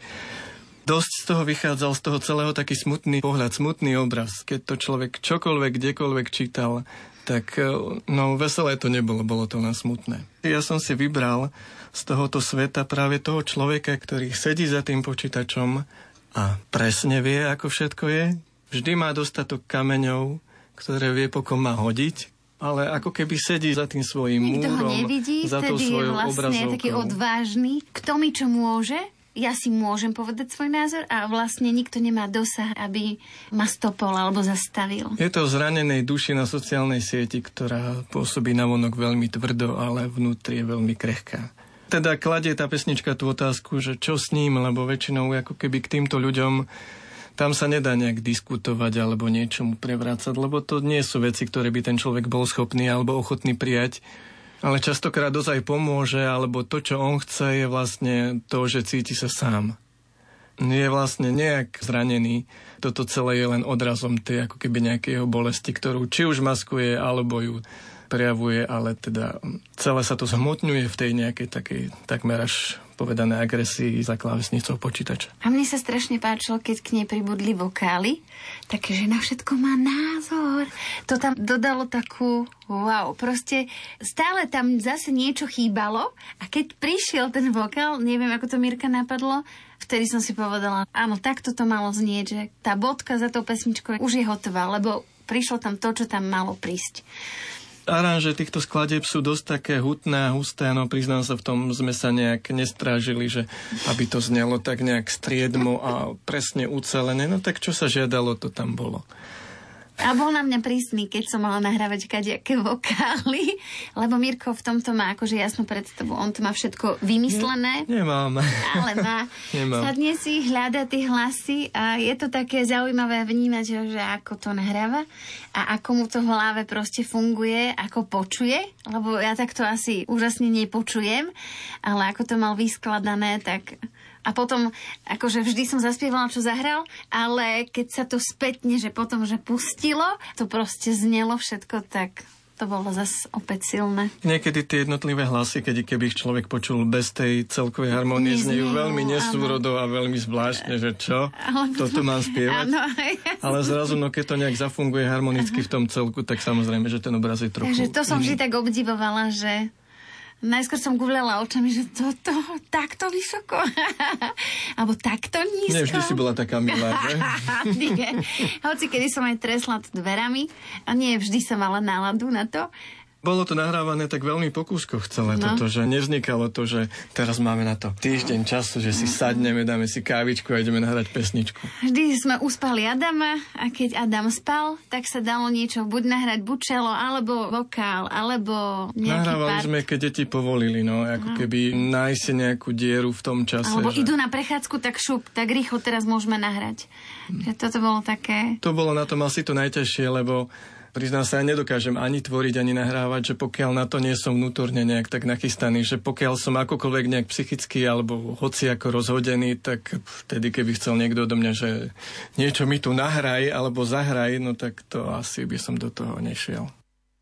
Dosť z toho vychádzal z toho celého taký smutný pohľad, smutný obraz. Keď to človek čokoľvek, kdekoľvek čítal, tak e, no veselé to nebolo, bolo to len smutné. Ja som si vybral z tohoto sveta práve toho človeka, ktorý sedí za tým počítačom a presne vie, ako všetko je. Vždy má dostatok kameňov, ktoré vie, pokom má hodiť, ale ako keby sedí za tým svojím Nikto múrom, ho nevidí, za tou svojou vlastne obrazovkou. taký odvážny. Kto mi čo môže? Ja si môžem povedať svoj názor a vlastne nikto nemá dosah, aby ma stopol alebo zastavil. Je to zranenej duši na sociálnej sieti, ktorá pôsobí na vonok veľmi tvrdo, ale vnútri je veľmi krehká. Teda kladie tá pesnička tú otázku, že čo s ním, lebo väčšinou ako keby k týmto ľuďom tam sa nedá nejak diskutovať alebo niečomu prevrácať, lebo to nie sú veci, ktoré by ten človek bol schopný alebo ochotný prijať ale častokrát dosť pomôže, alebo to, čo on chce, je vlastne to, že cíti sa sám. Je vlastne nejak zranený. Toto celé je len odrazom tej ako keby nejakej jeho bolesti, ktorú či už maskuje, alebo ju prejavuje, ale teda celé sa to zhmotňuje v tej nejakej takej takmer až povedané agresii za klávesnicou počítača. A mne sa strašne páčilo, keď k nej pribudli vokály, také, že na všetko má názor. To tam dodalo takú, wow, proste stále tam zase niečo chýbalo a keď prišiel ten vokál, neviem, ako to Mirka napadlo, vtedy som si povedala, áno, takto to malo znieť, že tá bodka za tou pesničkou už je hotová, lebo prišlo tam to, čo tam malo prísť. Aranže týchto skladeb sú dosť také hutné a husté, no priznám sa, v tom sme sa nejak nestrážili, že aby to znelo tak nejak striedmo a presne ucelené, no tak čo sa žiadalo, to tam bolo. A bol na mňa prísny, keď som mala nahrávať kadejaké vokály, lebo Mirko v tomto má akože jasnú predstavu. On to má všetko vymyslené. Ne, nemám. Ale má. Nemám. Sadne si, hľada tie hlasy a je to také zaujímavé vnímať, že, že ako to nahráva a ako mu to v hlave proste funguje, ako počuje, lebo ja takto asi úžasne nepočujem, ale ako to mal vyskladané, tak a potom, akože vždy som zaspievala, čo zahral, ale keď sa to spätne, že potom, že pustilo, to proste znelo všetko, tak to bolo zase opäť silné. Niekedy tie jednotlivé hlasy, keď keby ich človek počul bez tej celkovej harmonie, znejú veľmi nesúrodo a veľmi zvláštne, že čo, Ale- toto mám spievať. Áno, Ale zrazu, no keď to nejak zafunguje harmonicky v tom celku, tak samozrejme, že ten obraz je trochu Takže to som vždy tak obdivovala, že najskôr som guvľala očami, že toto takto vysoko. Alebo takto nízko. Nie, vždy si bola taká milá, že? nie. Hoci kedy som aj tresla dverami a nie vždy som mala náladu na to. Bolo to nahrávané tak veľmi po kúskoch celé No. toto, že nevznikalo to, že teraz máme na to týždeň času, že si sadneme, dáme si kávičku a ideme nahrať pesničku. Vždy sme uspali Adama a keď Adam spal, tak sa dalo niečo buď nahrať buď čelo, alebo vokál, alebo nejaký Nahrávali part. sme, keď deti povolili, no, ako keby nájsť nejakú dieru v tom čase. Alebo že... idú na prechádzku, tak šup, tak rýchlo teraz môžeme nahrať. Že toto bolo také... To bolo na tom asi to najťažšie, lebo priznám sa, ja nedokážem ani tvoriť, ani nahrávať, že pokiaľ na to nie som vnútorne nejak tak nachystaný, že pokiaľ som akokoľvek nejak psychicky alebo hoci ako rozhodený, tak vtedy, keby chcel niekto do mňa, že niečo mi tu nahraj alebo zahraj, no tak to asi by som do toho nešiel.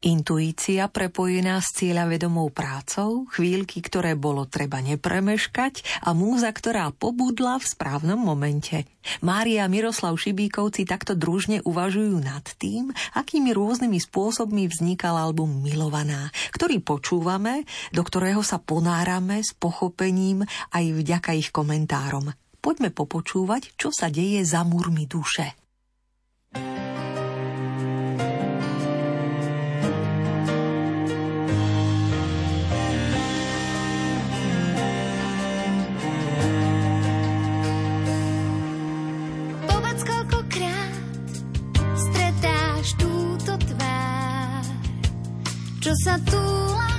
Intuícia prepojená s cieľavedomou prácou, chvíľky, ktoré bolo treba nepremeškať a múza, ktorá pobudla v správnom momente. Mária a Miroslav Šibíkovci takto družne uvažujú nad tým, akými rôznymi spôsobmi vznikal album Milovaná, ktorý počúvame, do ktorého sa ponárame s pochopením aj vďaka ich komentárom. Poďme popočúvať, čo sa deje za múrmi duše. Čo sa túla na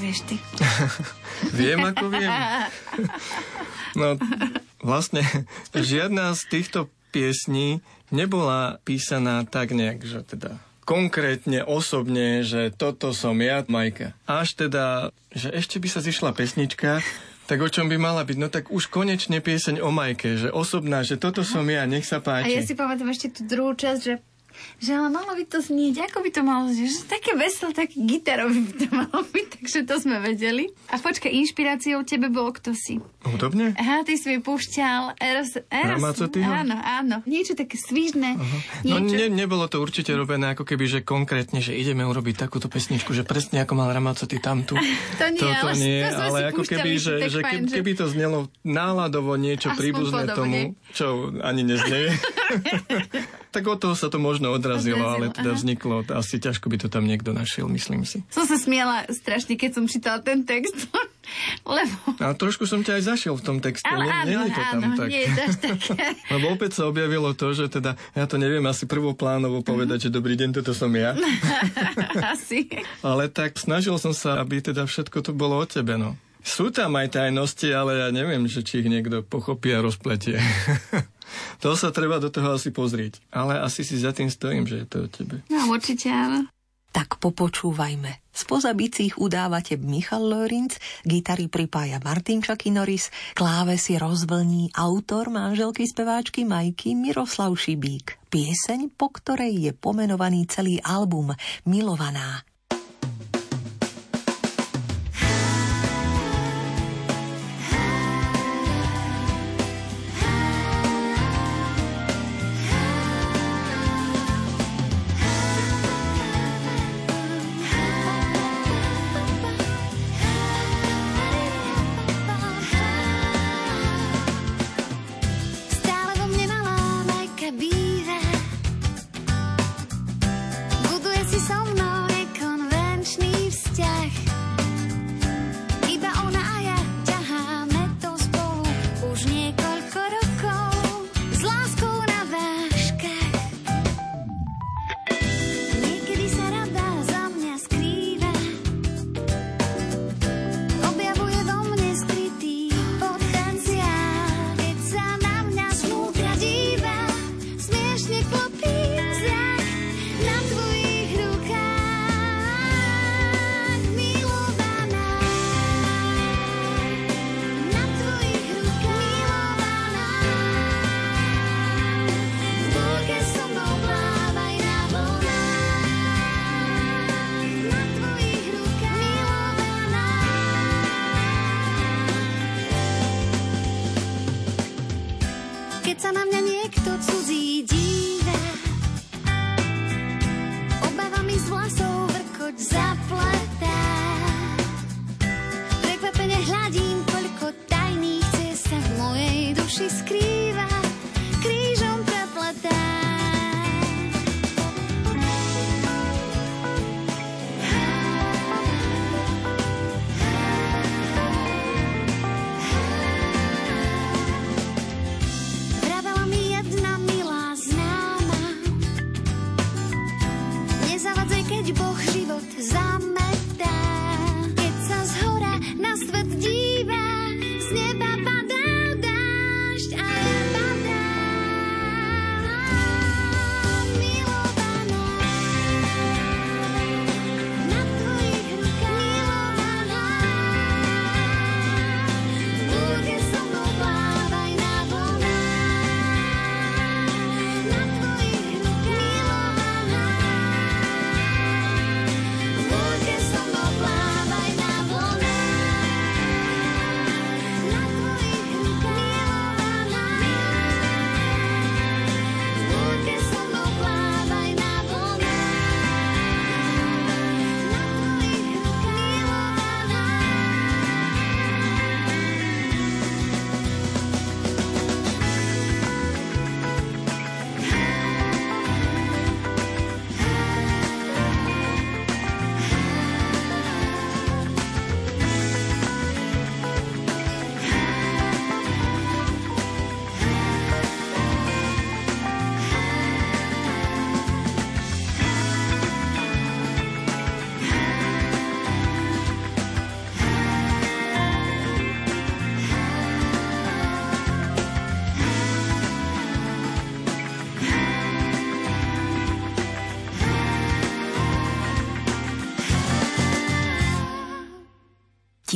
vieš ty. Viem, ako viem. No, vlastne žiadna z týchto piesní nebola písaná tak nejak, že teda konkrétne, osobne, že toto som ja, Majka. Až teda, že ešte by sa zišla pesnička, tak o čom by mala byť? No tak už konečne pieseň o Majke, že osobná, že toto som ja, nech sa páči. A ja si pamätám ešte tú druhú časť, že že ale malo by to znieť, ako by to malo znieť, že také veselé, také gitarový by to malo byť, takže to sme vedeli. A počkaj, inšpiráciou tebe bol kto si? Hudobne? Aha, ty si mi púšťal Eros, Eros, áno, áno, niečo také svížne. No ne, nebolo to určite robené ako keby, že konkrétne, že ideme urobiť takúto pesničku, že presne ako mal Ramacoty tamtu. to nie, to, to ale, nie, to ale ako keby, že, že keby, keby to znelo náladovo niečo príbuzné tomu, čo ani neznie. tak od toho sa to možno odrazilo, odrazilo ale teda aha. vzniklo, asi ťažko by to tam niekto našiel, myslím si. Som sa smiela strašne, keď som čítala ten text. Lebo... A trošku som ťa aj zašiel v tom texte. Ale nie, áno, nie je to tam áno, tak. Nie je také. Lebo opäť sa objavilo to, že teda, ja to neviem asi prvoplánovo povedať, mm-hmm. že dobrý deň, toto som ja. asi. Ale tak snažil som sa, aby teda všetko to bolo o tebe, no. Sú tam aj tajnosti, ale ja neviem, že či ich niekto pochopí a rozpletie. To sa treba do toho asi pozrieť. Ale asi si za tým stojím, že je to o tebe. No, určite áno. Tak popočúvajme. Spoza bicích udávate Michal Lorinc, gitary pripája Martin Čaky Norris, klávesy rozvlní autor manželky speváčky Majky Miroslav Šibík. Pieseň, po ktorej je pomenovaný celý album Milovaná.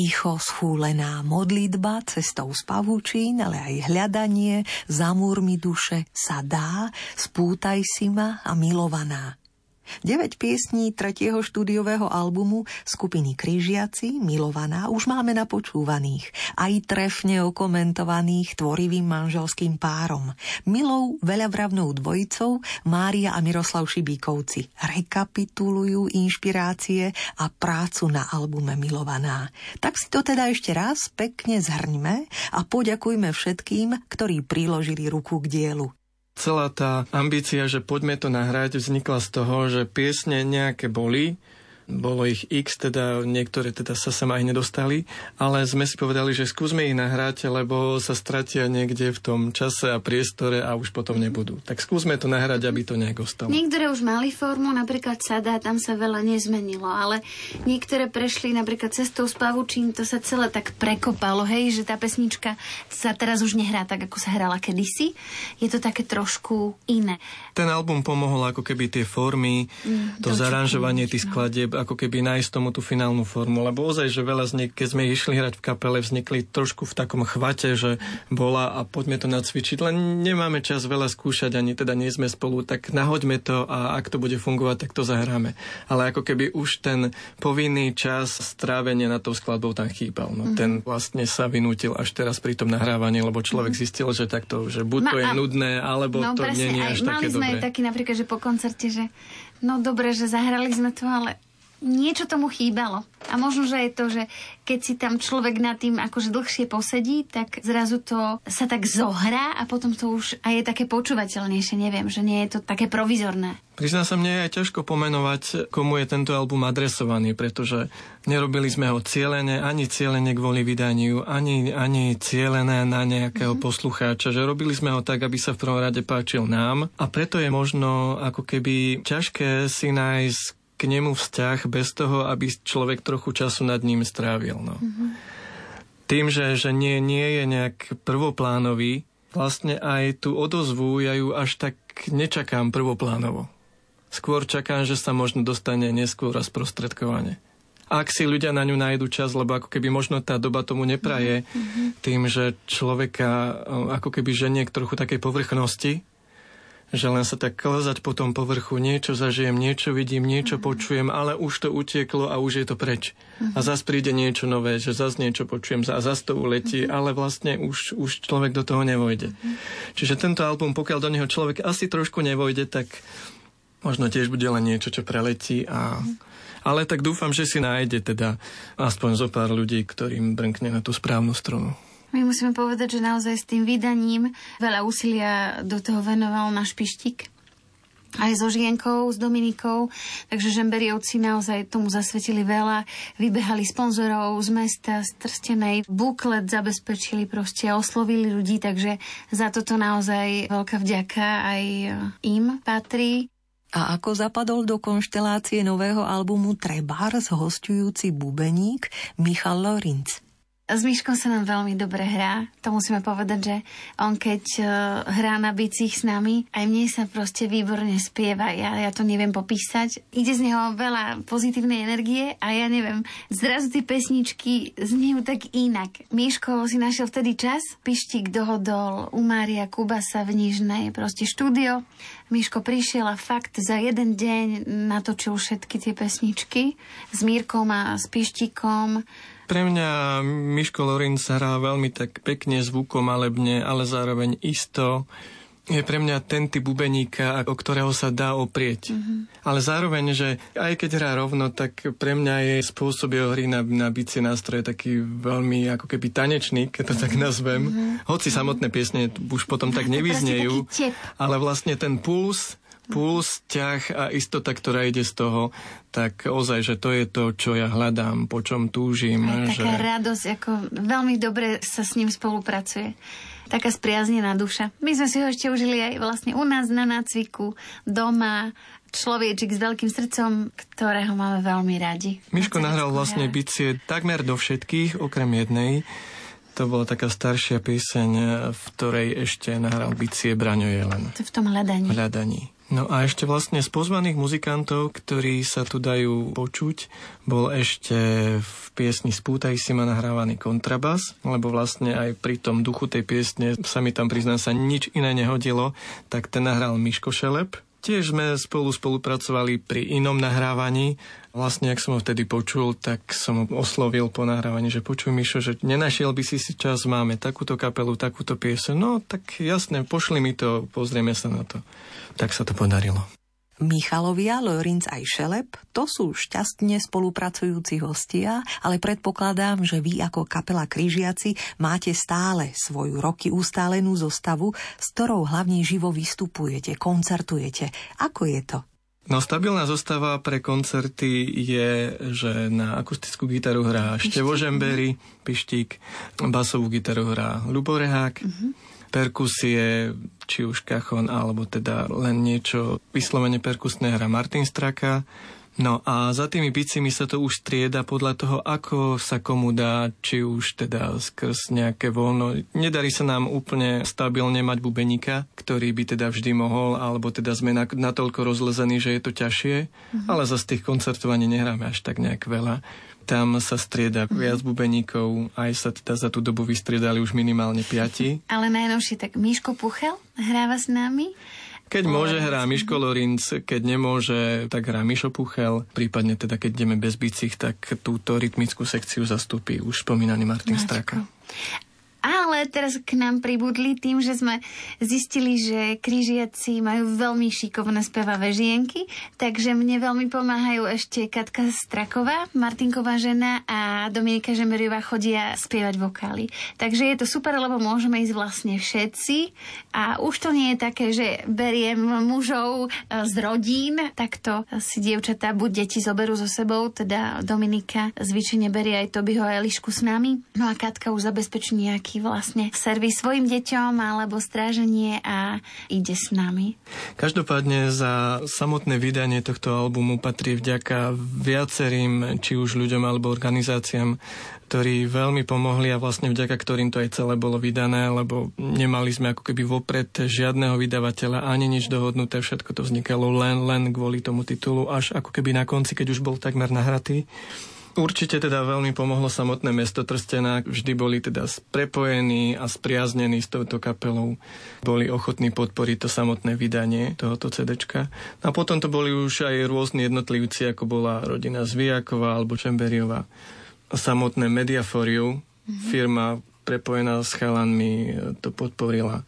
Ticho, schúlená modlitba cestou z pavučín, ale aj hľadanie za múrmi duše sa dá, spútaj si ma a milovaná. 9 piesní tretieho štúdiového albumu skupiny Kryžiaci, Milovaná, už máme napočúvaných, aj trefne okomentovaných tvorivým manželským párom. Milou veľavravnou dvojicou Mária a Miroslav Šibíkovci rekapitulujú inšpirácie a prácu na albume Milovaná. Tak si to teda ešte raz pekne zhrňme a poďakujme všetkým, ktorí priložili ruku k dielu. Celá tá ambícia, že poďme to nahrať, vznikla z toho, že piesne nejaké boli, bolo ich x, teda niektoré teda sa sem aj nedostali, ale sme si povedali, že skúsme ich nahrať, lebo sa stratia niekde v tom čase a priestore a už potom nebudú. Tak skúsme to nahrať, aby to nejak ostalo. Niektoré už mali formu, napríklad Sada, tam sa veľa nezmenilo, ale niektoré prešli napríklad cestou z pavučín, to sa celé tak prekopalo, hej, že tá pesnička sa teraz už nehrá tak, ako sa hrala kedysi. Je to také trošku iné. Ten album pomohol ako keby tie formy, mm, to zaranžovanie tých skladieb, ako keby nájsť tomu tú finálnu formu, lebo ozaj, že veľa z nich, keď sme išli hrať v kapele, vznikli trošku v takom chvate, že bola a poďme to nacvičiť, len nemáme čas veľa skúšať, ani teda nie sme spolu, tak nahoďme to a ak to bude fungovať, tak to zahráme. Ale ako keby už ten povinný čas strávenia na tou skladbou tam chýbal. No, mm-hmm. Ten vlastne sa vynútil až teraz pri tom nahrávaní, lebo človek mm-hmm. zistil, že takto, že buď Ma, to je a... nudné, alebo no, to nie je až aj, také mali sme dobré. aj taký napríklad, že po koncerte, že no dobre, že zahrali sme to, ale niečo tomu chýbalo. A možno, že je to, že keď si tam človek nad tým akože dlhšie posedí, tak zrazu to sa tak zohrá a potom to už aj je také počúvateľnejšie, neviem, že nie je to také provizorné. Prizná sa mne aj ťažko pomenovať, komu je tento album adresovaný, pretože nerobili sme ho cieľene, ani cieľene kvôli vydaniu, ani, ani cieľené na nejakého mm-hmm. poslucháča, že robili sme ho tak, aby sa v prvom rade páčil nám a preto je možno ako keby ťažké si nájsť k nemu vzťah bez toho, aby človek trochu času nad ním strávil. No. Mm-hmm. Tým, že, že nie, nie je nejak prvoplánový, vlastne aj tú odozvu ja ju až tak nečakám prvoplánovo. Skôr čakám, že sa možno dostane neskôr a sprostredkovane. Ak si ľudia na ňu nájdu čas, lebo ako keby možno tá doba tomu nepraje, mm-hmm. tým, že človeka ako keby ženie k trochu takej povrchnosti, že len sa tak klzať po tom povrchu, niečo zažijem, niečo vidím, niečo uh-huh. počujem, ale už to utieklo a už je to preč. Uh-huh. A zas príde niečo nové, že zas niečo počujem a zas to uletí, uh-huh. ale vlastne už, už človek do toho nevojde. Uh-huh. Čiže tento album, pokiaľ do neho človek asi trošku nevojde, tak možno tiež bude len niečo, čo preletí a... Uh-huh. Ale tak dúfam, že si nájde teda aspoň zo pár ľudí, ktorým brnkne na tú správnu strunu. My musíme povedať, že naozaj s tým vydaním veľa úsilia do toho venoval náš pištik. Aj so Žienkou, s Dominikou, takže žemberiovci naozaj tomu zasvetili veľa, vybehali sponzorov z mesta, z Trstenej, buklet zabezpečili proste, oslovili ľudí, takže za toto naozaj veľká vďaka aj im patrí. A ako zapadol do konštelácie nového albumu Trebárs hostujúci bubeník Michal Lorinc. S Myškom sa nám veľmi dobre hrá. To musíme povedať, že on keď uh, hrá na bicích s nami, aj mne sa proste výborne spieva. Ja, ja to neviem popísať. Ide z neho veľa pozitívnej energie a ja neviem, zrazu tie pesničky znejú tak inak. Miško si našiel vtedy čas, Pištík dohodol u Mária Kubasa v Nižnej, proste štúdio. Miško prišiel a fakt za jeden deň natočil všetky tie pesničky. S Mírkom a s Pištíkom pre mňa Miško Lorin sa hrá veľmi tak pekne zvukom malebne, ale zároveň isto je pre mňa ten typ bubeníka, o ktorého sa dá oprieť. Mm-hmm. Ale zároveň, že aj keď hrá rovno, tak pre mňa je spôsob jeho hry na, na bicie nástroje taký veľmi ako keby tanečný, keď to tak mhm. nazvem. Mm-hmm. Hoci samotné piesne už potom tak nevyznejú, ale vlastne ten puls puls, ťah a istota, ktorá ide z toho, tak ozaj, že to je to, čo ja hľadám, po čom túžim. Aj že... taká radosť, ako veľmi dobre sa s ním spolupracuje. Taká spriaznená duša. My sme si ho ešte užili aj vlastne u nás na nácviku, doma, človečik s veľkým srdcom, ktorého máme veľmi radi. Miško nahral vlastne bicie takmer do všetkých, okrem jednej. To bola taká staršia píseň, v ktorej ešte nahral bicie Braňo Jelen. To v tom hľadaní. Hľadaní. No a ešte vlastne z pozvaných muzikantov, ktorí sa tu dajú počuť, bol ešte v piesni Spútaj si ma nahrávaný kontrabas, lebo vlastne aj pri tom duchu tej piesne sa mi tam priznám sa nič iné nehodilo, tak ten nahral Miško Šelep. Tiež sme spolu spolupracovali pri inom nahrávaní. Vlastne, ak som ho vtedy počul, tak som ho oslovil po nahrávaní, že počuj Mišo, že nenašiel by si si čas, máme takúto kapelu, takúto piese. No, tak jasne, pošli mi to, pozrieme sa na to tak sa to podarilo. Michalovia, Lorinc aj Šelep, to sú šťastne spolupracujúci hostia, ale predpokladám, že vy ako kapela Kryžiaci máte stále svoju roky ustálenú zostavu, s ktorou hlavne živo vystupujete, koncertujete. Ako je to? No stabilná zostava pre koncerty je, že na akustickú gitaru hrá Števo Žembery, Pištík, basovú gitaru hrá Luborehák, uh-huh perkusie, či už kachon, alebo teda len niečo vyslovene perkusné hra Martin Straka. No a za tými bicimi sa to už strieda podľa toho, ako sa komu dá, či už teda skrz nejaké voľno. Nedarí sa nám úplne stabilne mať bubeníka, ktorý by teda vždy mohol, alebo teda sme natoľko rozlezení, že je to ťažšie, mm-hmm. ale za tých koncertov ani nehráme až tak nejak veľa. Tam sa strieda mm. viac bubeníkov, aj sa teda za tú dobu vystriedali už minimálne piati. Ale najnovšie tak Miško Puchel hráva s nami. Keď môže, hrá Miško Lorinc, keď nemôže, tak hrá Mišo Puchel. Prípadne teda, keď ideme bez bicích, tak túto rytmickú sekciu zastúpi už spomínaný Martin Mačko. Straka. Ale teraz k nám pribudli tým, že sme zistili, že križiaci majú veľmi šikovné spevavé žienky, takže mne veľmi pomáhajú ešte Katka Straková, Martinková žena a Dominika Žemeriová chodia spievať vokály. Takže je to super, lebo môžeme ísť vlastne všetci a už to nie je také, že beriem mužov e, z rodín, takto si dievčatá buď deti zoberú so sebou, teda Dominika zvyčajne berie aj Tobyho a Elišku s nami, no a Katka už zabezpečí nejaký nejaký vlastne servis svojim deťom alebo stráženie a ide s nami. Každopádne za samotné vydanie tohto albumu patrí vďaka viacerým, či už ľuďom alebo organizáciám, ktorí veľmi pomohli a vlastne vďaka ktorým to aj celé bolo vydané, lebo nemali sme ako keby vopred žiadneho vydavateľa, ani nič dohodnuté, všetko to vznikalo len, len kvôli tomu titulu, až ako keby na konci, keď už bol takmer nahratý. Určite teda veľmi pomohlo samotné mesto Trstená. Vždy boli teda prepojení a spriaznení s touto kapelou. Boli ochotní podporiť to samotné vydanie tohoto CDčka. A potom to boli už aj rôzni jednotlivci, ako bola rodina Zvijaková alebo Čemberiová. Samotné Mediaforiu, mm-hmm. firma prepojená s chalanmi, to podporila.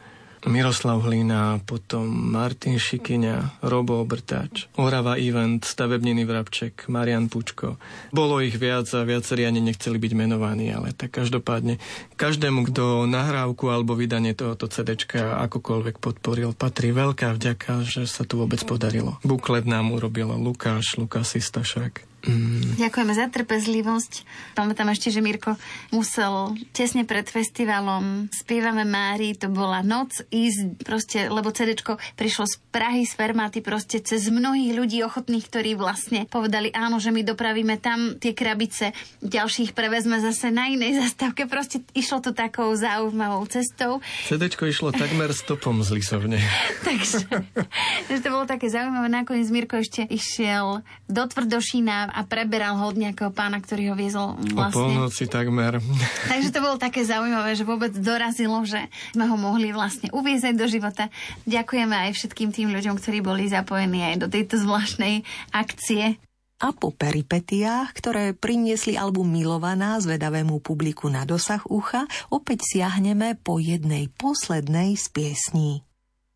Miroslav Hlina, potom Martin Šikyňa, Robo Obrtač, Orava Event, Stavebniny Vrabček, Marian Pučko. Bolo ich viac a viacerí ani nechceli byť menovaní, ale tak každopádne každému, kto nahrávku alebo vydanie tohoto CDčka akokoľvek podporil, patrí veľká vďaka, že sa tu vôbec podarilo. Buklet nám urobilo Lukáš, Lukas Istašák. Mm. Ďakujeme za trpezlivosť. Pamätám ešte, že Mirko musel tesne pred festivalom Spievame Mári, to bola noc, ísť proste, lebo CD prišlo z Prahy, z Fermaty, proste cez mnohých ľudí ochotných, ktorí vlastne povedali áno, že my dopravíme tam tie krabice, ďalších prevezme zase na inej zastávke. Proste išlo to takou zaujímavou cestou. CD išlo takmer stopom z Lisovne. Takže to bolo také zaujímavé. Nakoniec Mirko ešte išiel do Tvrdošína a preberal ho od nejakého pána, ktorý ho viezol vlastne. O polnoci takmer. Takže to bolo také zaujímavé, že vôbec dorazilo, že sme ho mohli vlastne uviezať do života. Ďakujeme aj všetkým tým ľuďom, ktorí boli zapojení aj do tejto zvláštnej akcie. A po peripetiách, ktoré priniesli album Milovaná zvedavému publiku na dosah ucha, opäť siahneme po jednej poslednej z piesní.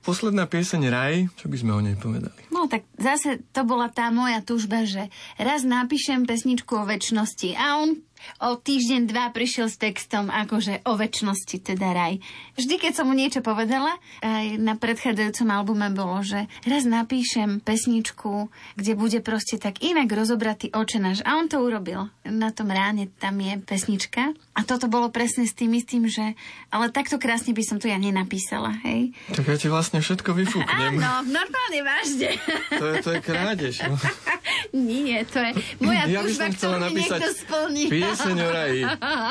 Posledná pieseň Raj, čo by sme o nej povedali? No tak zase to bola tá moja túžba, že raz napíšem pesničku o väčšnosti a on o týždeň, dva prišiel s textom akože o väčšnosti, teda raj. Vždy, keď som mu niečo povedala, aj na predchádzajúcom albume bolo, že raz napíšem pesničku, kde bude proste tak inak rozobratý očenáš. A on to urobil. Na tom ráne tam je pesnička. A toto bolo presne s tým istým, že ale takto krásne by som to ja nenapísala, hej? Tak ja ti vlastne všetko vyfúknem. Áno, normálne vážne. To je, to je krádež. No. Nie, to je moja ja túžba, ktorú napísať niekto splní. Pieseň o raji.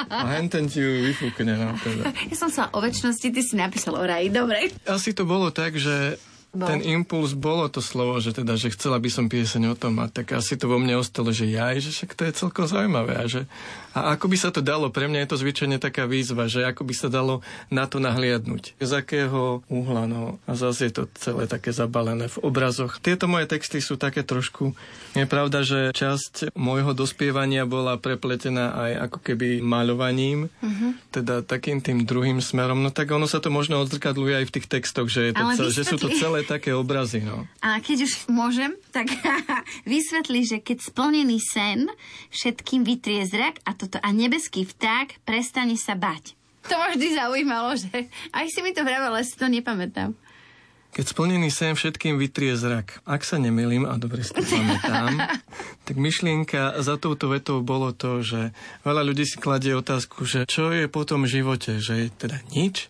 A henten ti ju vyfúkne. No, teda. Ja som sa o väčšnosti, ty si napísal o raji, dobre. Asi to bolo tak, že Bol. ten impuls bolo to slovo, že teda, že chcela by som pieseň o tom a tak asi to vo mne ostalo, že ja, že však to je celkom zaujímavé a že a ako by sa to dalo, pre mňa je to zvyčajne taká výzva, že ako by sa dalo na to nahliadnúť. Z akého uhla, no a zase je to celé také zabalené v obrazoch. Tieto moje texty sú také trošku, je pravda, že časť môjho dospievania bola prepletená aj ako keby maľovaním, mm-hmm. teda takým tým druhým smerom, no tak ono sa to možno odzrkadluje aj v tých textoch, že, je to celé, že sú to celé také obrazy. No. A keď už môžem, tak vysvetli, že keď splnený sen všetkým vytrie zrak a toto a nebeský vták prestane sa bať. To ma vždy zaujímalo, že aj si mi to vravel, ale si to nepamätám. Keď splnený sen všetkým vytrie zrak. Ak sa nemilím, a dobre si to pamätám, tak myšlienka za touto vetou bolo to, že veľa ľudí si kladie otázku, že čo je po tom živote, že je teda nič?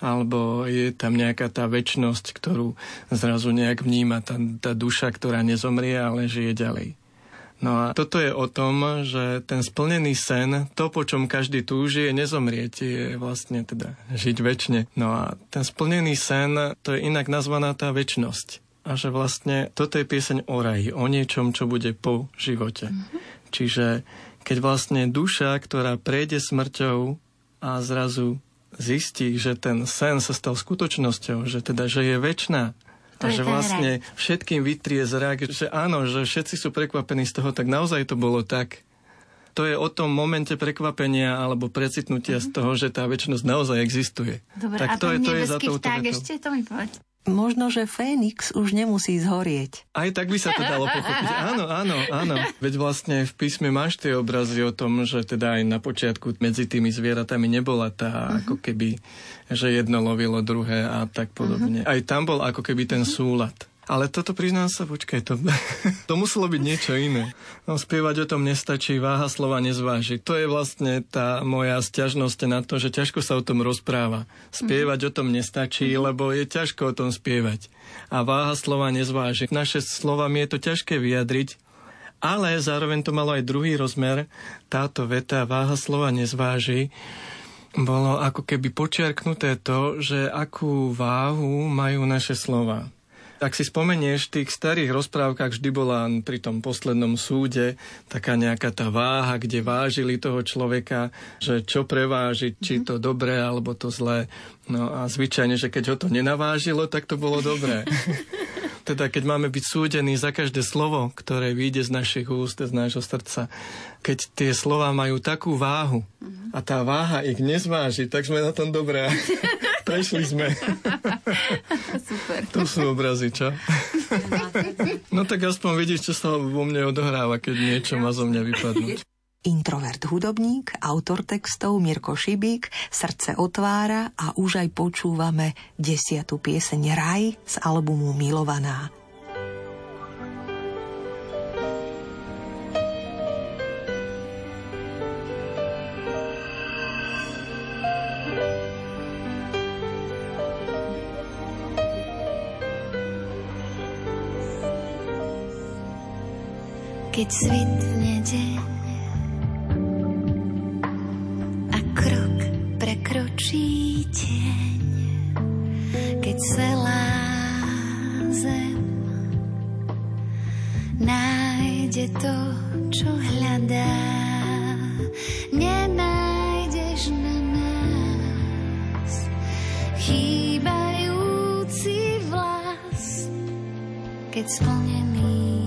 Alebo je tam nejaká tá väčnosť, ktorú zrazu nejak vníma tá, tá duša, ktorá nezomrie, ale žije ďalej. No a toto je o tom, že ten splnený sen, to, po čom každý túži, je nezomrieť, je vlastne teda žiť väčšine. No a ten splnený sen, to je inak nazvaná tá väčnosť. A že vlastne toto je pieseň o raji, o niečom, čo bude po živote. Mm-hmm. Čiže keď vlastne duša, ktorá prejde smrťou a zrazu zistí, že ten sen sa stal skutočnosťou, že teda, že je väčšiná, To a že vlastne všetkým vytrie zrak, že áno, že všetci sú prekvapení z toho, tak naozaj to bolo tak. To je o tom momente prekvapenia alebo precitnutia mm-hmm. z toho, že tá väčšnosť naozaj existuje. Dobre, tak a to je, to je za vták vetou. ešte, to mi povedz. Možno, že Fénix už nemusí zhorieť. Aj tak by sa to dalo pochopiť. Áno, áno, áno. Veď vlastne v písme máš tie obrazy o tom, že teda aj na počiatku medzi tými zvieratami nebola tá uh-huh. ako keby, že jedno lovilo druhé a tak podobne. Uh-huh. Aj tam bol ako keby ten súlad. Ale toto priznám sa, počkaj, to, to muselo byť niečo iné. No, spievať o tom nestačí, váha slova nezváži. To je vlastne tá moja sťažnosť na to, že ťažko sa o tom rozpráva. Spievať o tom nestačí, lebo je ťažko o tom spievať. A váha slova nezváži. Naše slovami je to ťažké vyjadriť, ale zároveň to malo aj druhý rozmer. Táto veta váha slova nezváži bolo ako keby počiarknuté to, že akú váhu majú naše slova. Ak si spomenieš, v tých starých rozprávkach vždy bola pri tom poslednom súde taká nejaká tá váha, kde vážili toho človeka, že čo prevážiť, či to dobré alebo to zlé. No a zvyčajne, že keď ho to nenavážilo, tak to bolo dobré. teda keď máme byť súdení za každé slovo, ktoré vyjde z našich úst, z nášho srdca, keď tie slova majú takú váhu a tá váha ich nezváži, tak sme na tom dobré. Prešli sme. Super. To sú obrazy, čo? no tak aspoň vidíš, čo sa vo mne odohráva, keď niečo má zo mňa vypadnúť. Introvert hudobník, autor textov Mirko Šibík, srdce otvára a už aj počúvame desiatu pieseň Raj z albumu Milovaná. Keď svitne deň a krok prekročí tieň, keď celá zem nájde to, čo hľadá, nenájdeš na nás chýbajúci vlas, keď splnený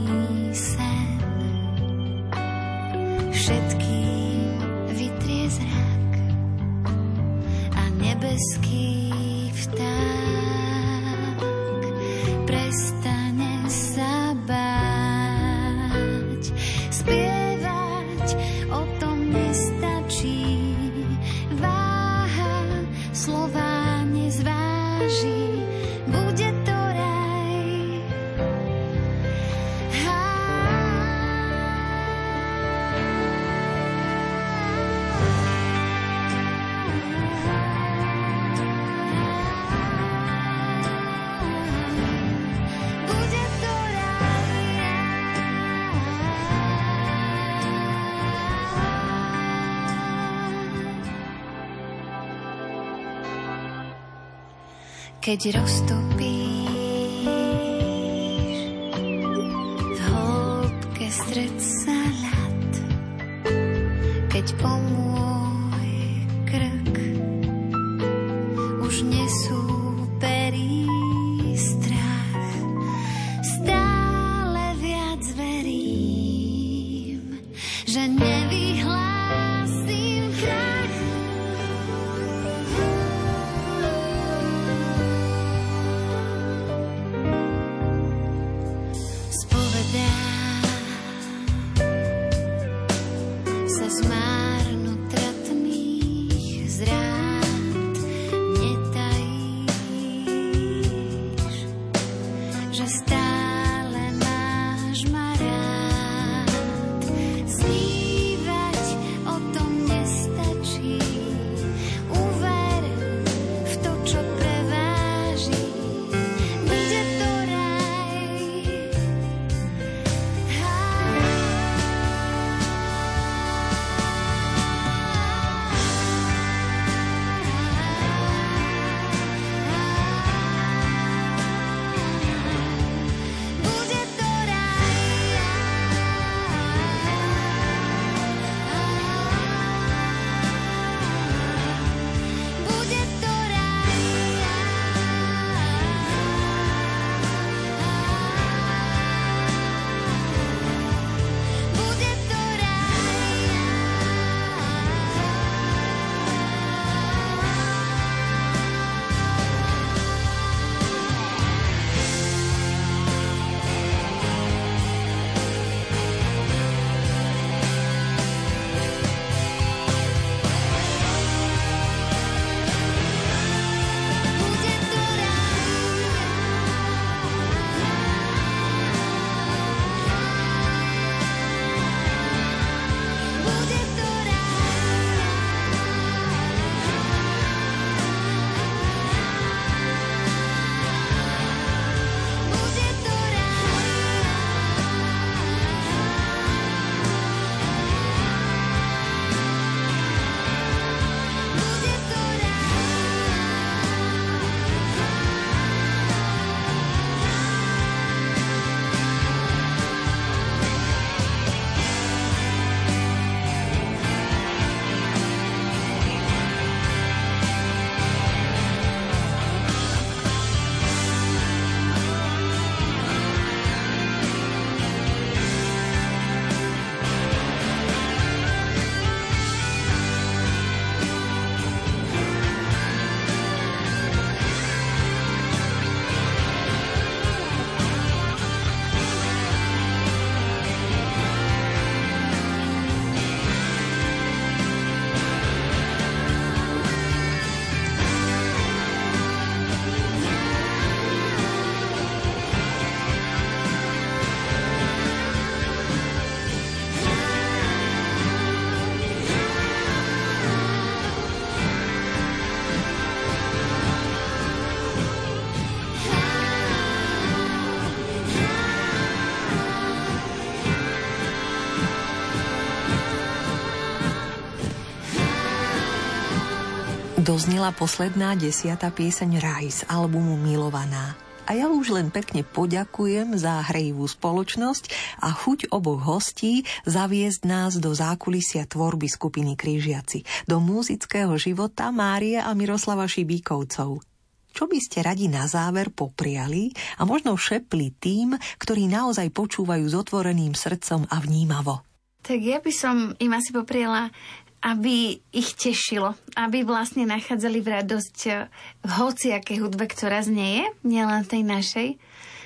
Keď roztopí Doznila posledná desiata pieseň Raj z albumu Milovaná. A ja už len pekne poďakujem za hrejivú spoločnosť a chuť oboch hostí zaviesť nás do zákulisia tvorby skupiny Krížiaci, do múzického života Márie a Miroslava Šibíkovcov. Čo by ste radi na záver popriali a možno šepli tým, ktorí naozaj počúvajú s otvoreným srdcom a vnímavo? Tak ja by som im asi popriela aby ich tešilo, aby vlastne nachádzali v radosť v hociakej hudbe, ktorá znieje, nielen tej našej,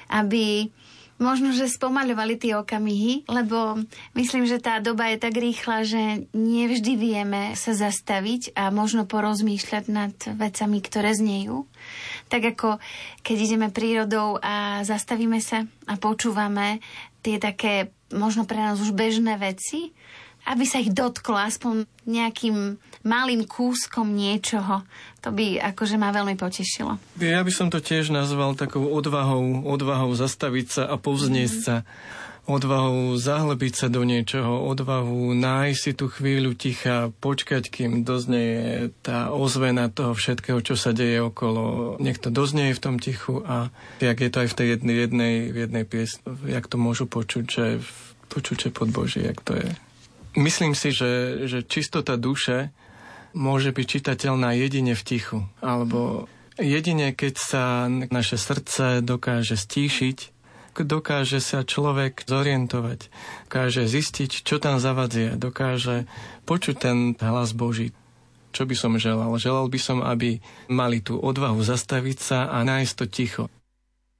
aby možno, že spomaľovali tie okamihy, lebo myslím, že tá doba je tak rýchla, že nevždy vieme sa zastaviť a možno porozmýšľať nad vecami, ktoré znejú. Tak ako keď ideme prírodou a zastavíme sa a počúvame tie také možno pre nás už bežné veci, aby sa ich dotklo aspoň nejakým malým kúskom niečoho. To by akože ma veľmi potešilo. Ja by som to tiež nazval takou odvahou, odvahou zastaviť sa a povzniesť mm. sa. Odvahou zahlebiť sa do niečoho, odvahu nájsť si tú chvíľu ticha, počkať, kým doznie tá ozvena toho všetkého, čo sa deje okolo. Nech to doznie v tom tichu a jak je to aj v tej jednej, jednej, jednej piesni, jak to môžu počuť, že počuť, že pod Boží, jak to je Myslím si, že, že čistota duše môže byť čitateľná jedine v tichu, alebo jedine keď sa naše srdce dokáže stíšiť, dokáže sa človek zorientovať, dokáže zistiť, čo tam zavadzia, dokáže počuť ten hlas Boží. Čo by som želal? Želal by som, aby mali tú odvahu zastaviť sa a nájsť to ticho.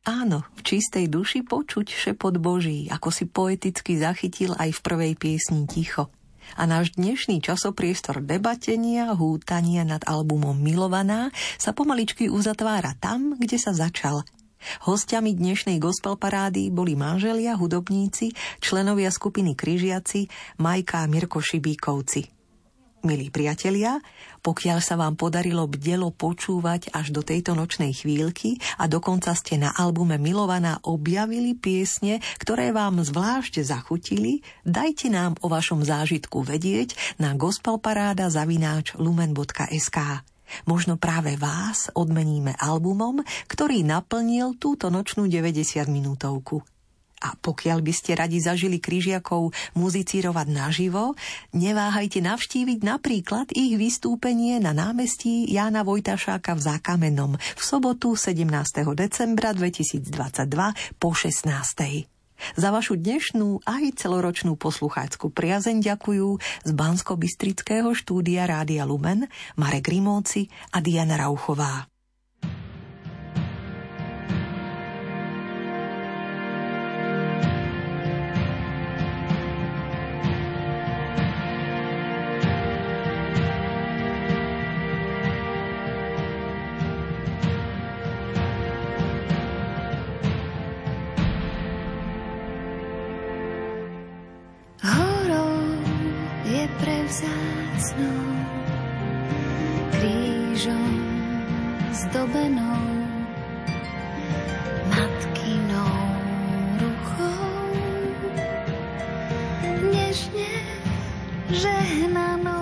Áno, v čistej duši počuť šepot Boží, ako si poeticky zachytil aj v prvej piesni Ticho. A náš dnešný časopriestor debatenia, hútania nad albumom Milovaná sa pomaličky uzatvára tam, kde sa začal. Hostiami dnešnej gospel parády boli manželia, hudobníci, členovia skupiny Kryžiaci, Majka a Mirko Šibíkovci. Milí priatelia, pokiaľ sa vám podarilo bdelo počúvať až do tejto nočnej chvíľky a dokonca ste na albume Milovaná objavili piesne, ktoré vám zvlášť zachutili, dajte nám o vašom zážitku vedieť na gospelparáda zavináč lumen.sk. Možno práve vás odmeníme albumom, ktorý naplnil túto nočnú 90 minútovku. A pokiaľ by ste radi zažili križiakov muzicírovať naživo, neváhajte navštíviť napríklad ich vystúpenie na námestí Jána Vojtašáka v Zákamenom v sobotu 17. decembra 2022 po 16. Za vašu dnešnú aj celoročnú poslucháckú priazeň ďakujú z Bansko-Bystrického štúdia Rádia Lumen Marek Rimóci a Diana Rauchová. Zdobenou matkinou ruchou nežne žehnanou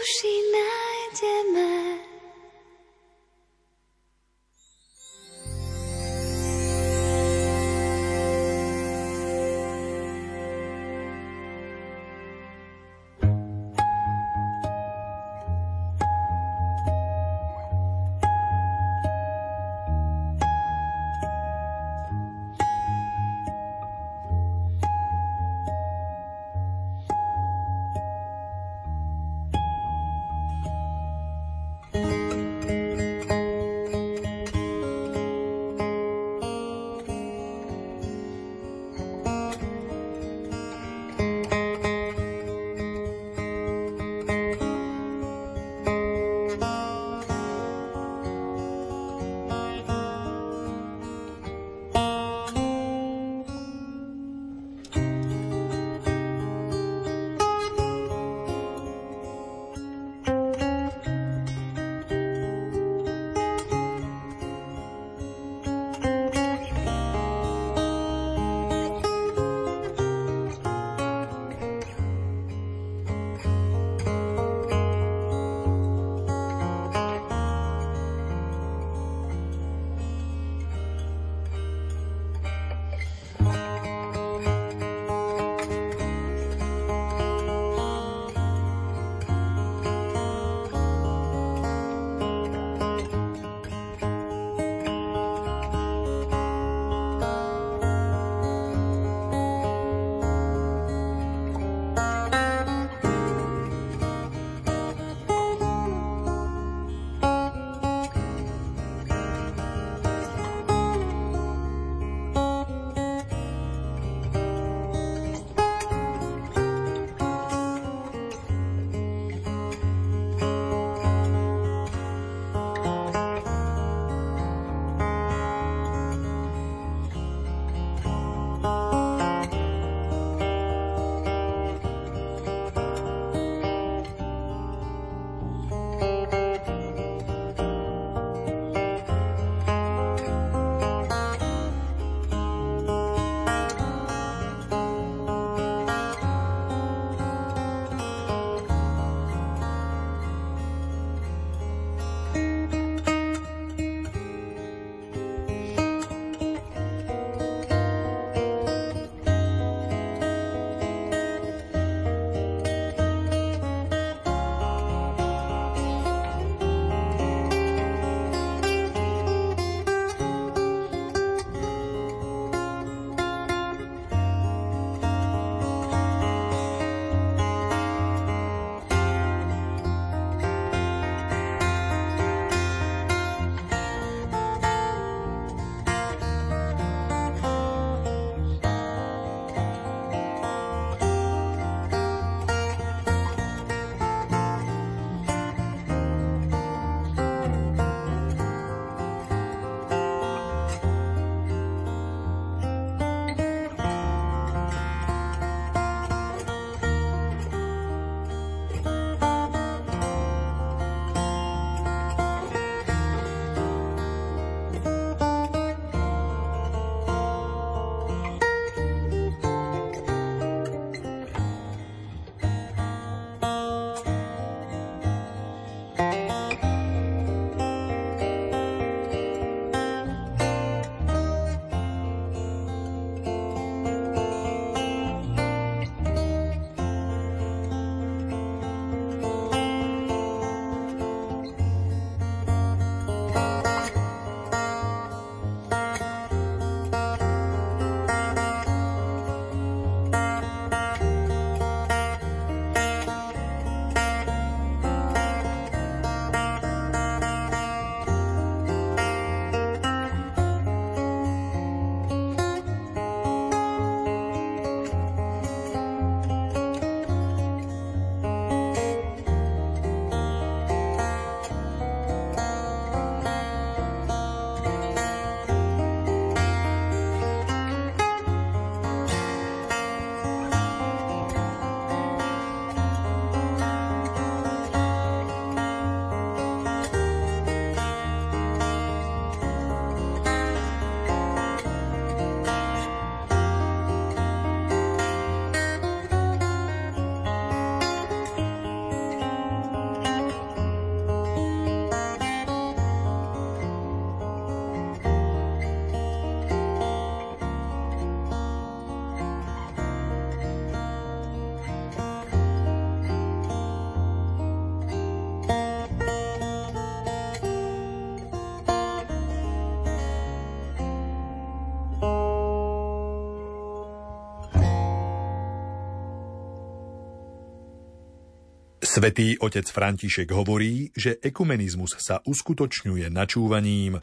duši nájdeme. Svetý otec František hovorí, že ekumenizmus sa uskutočňuje načúvaním,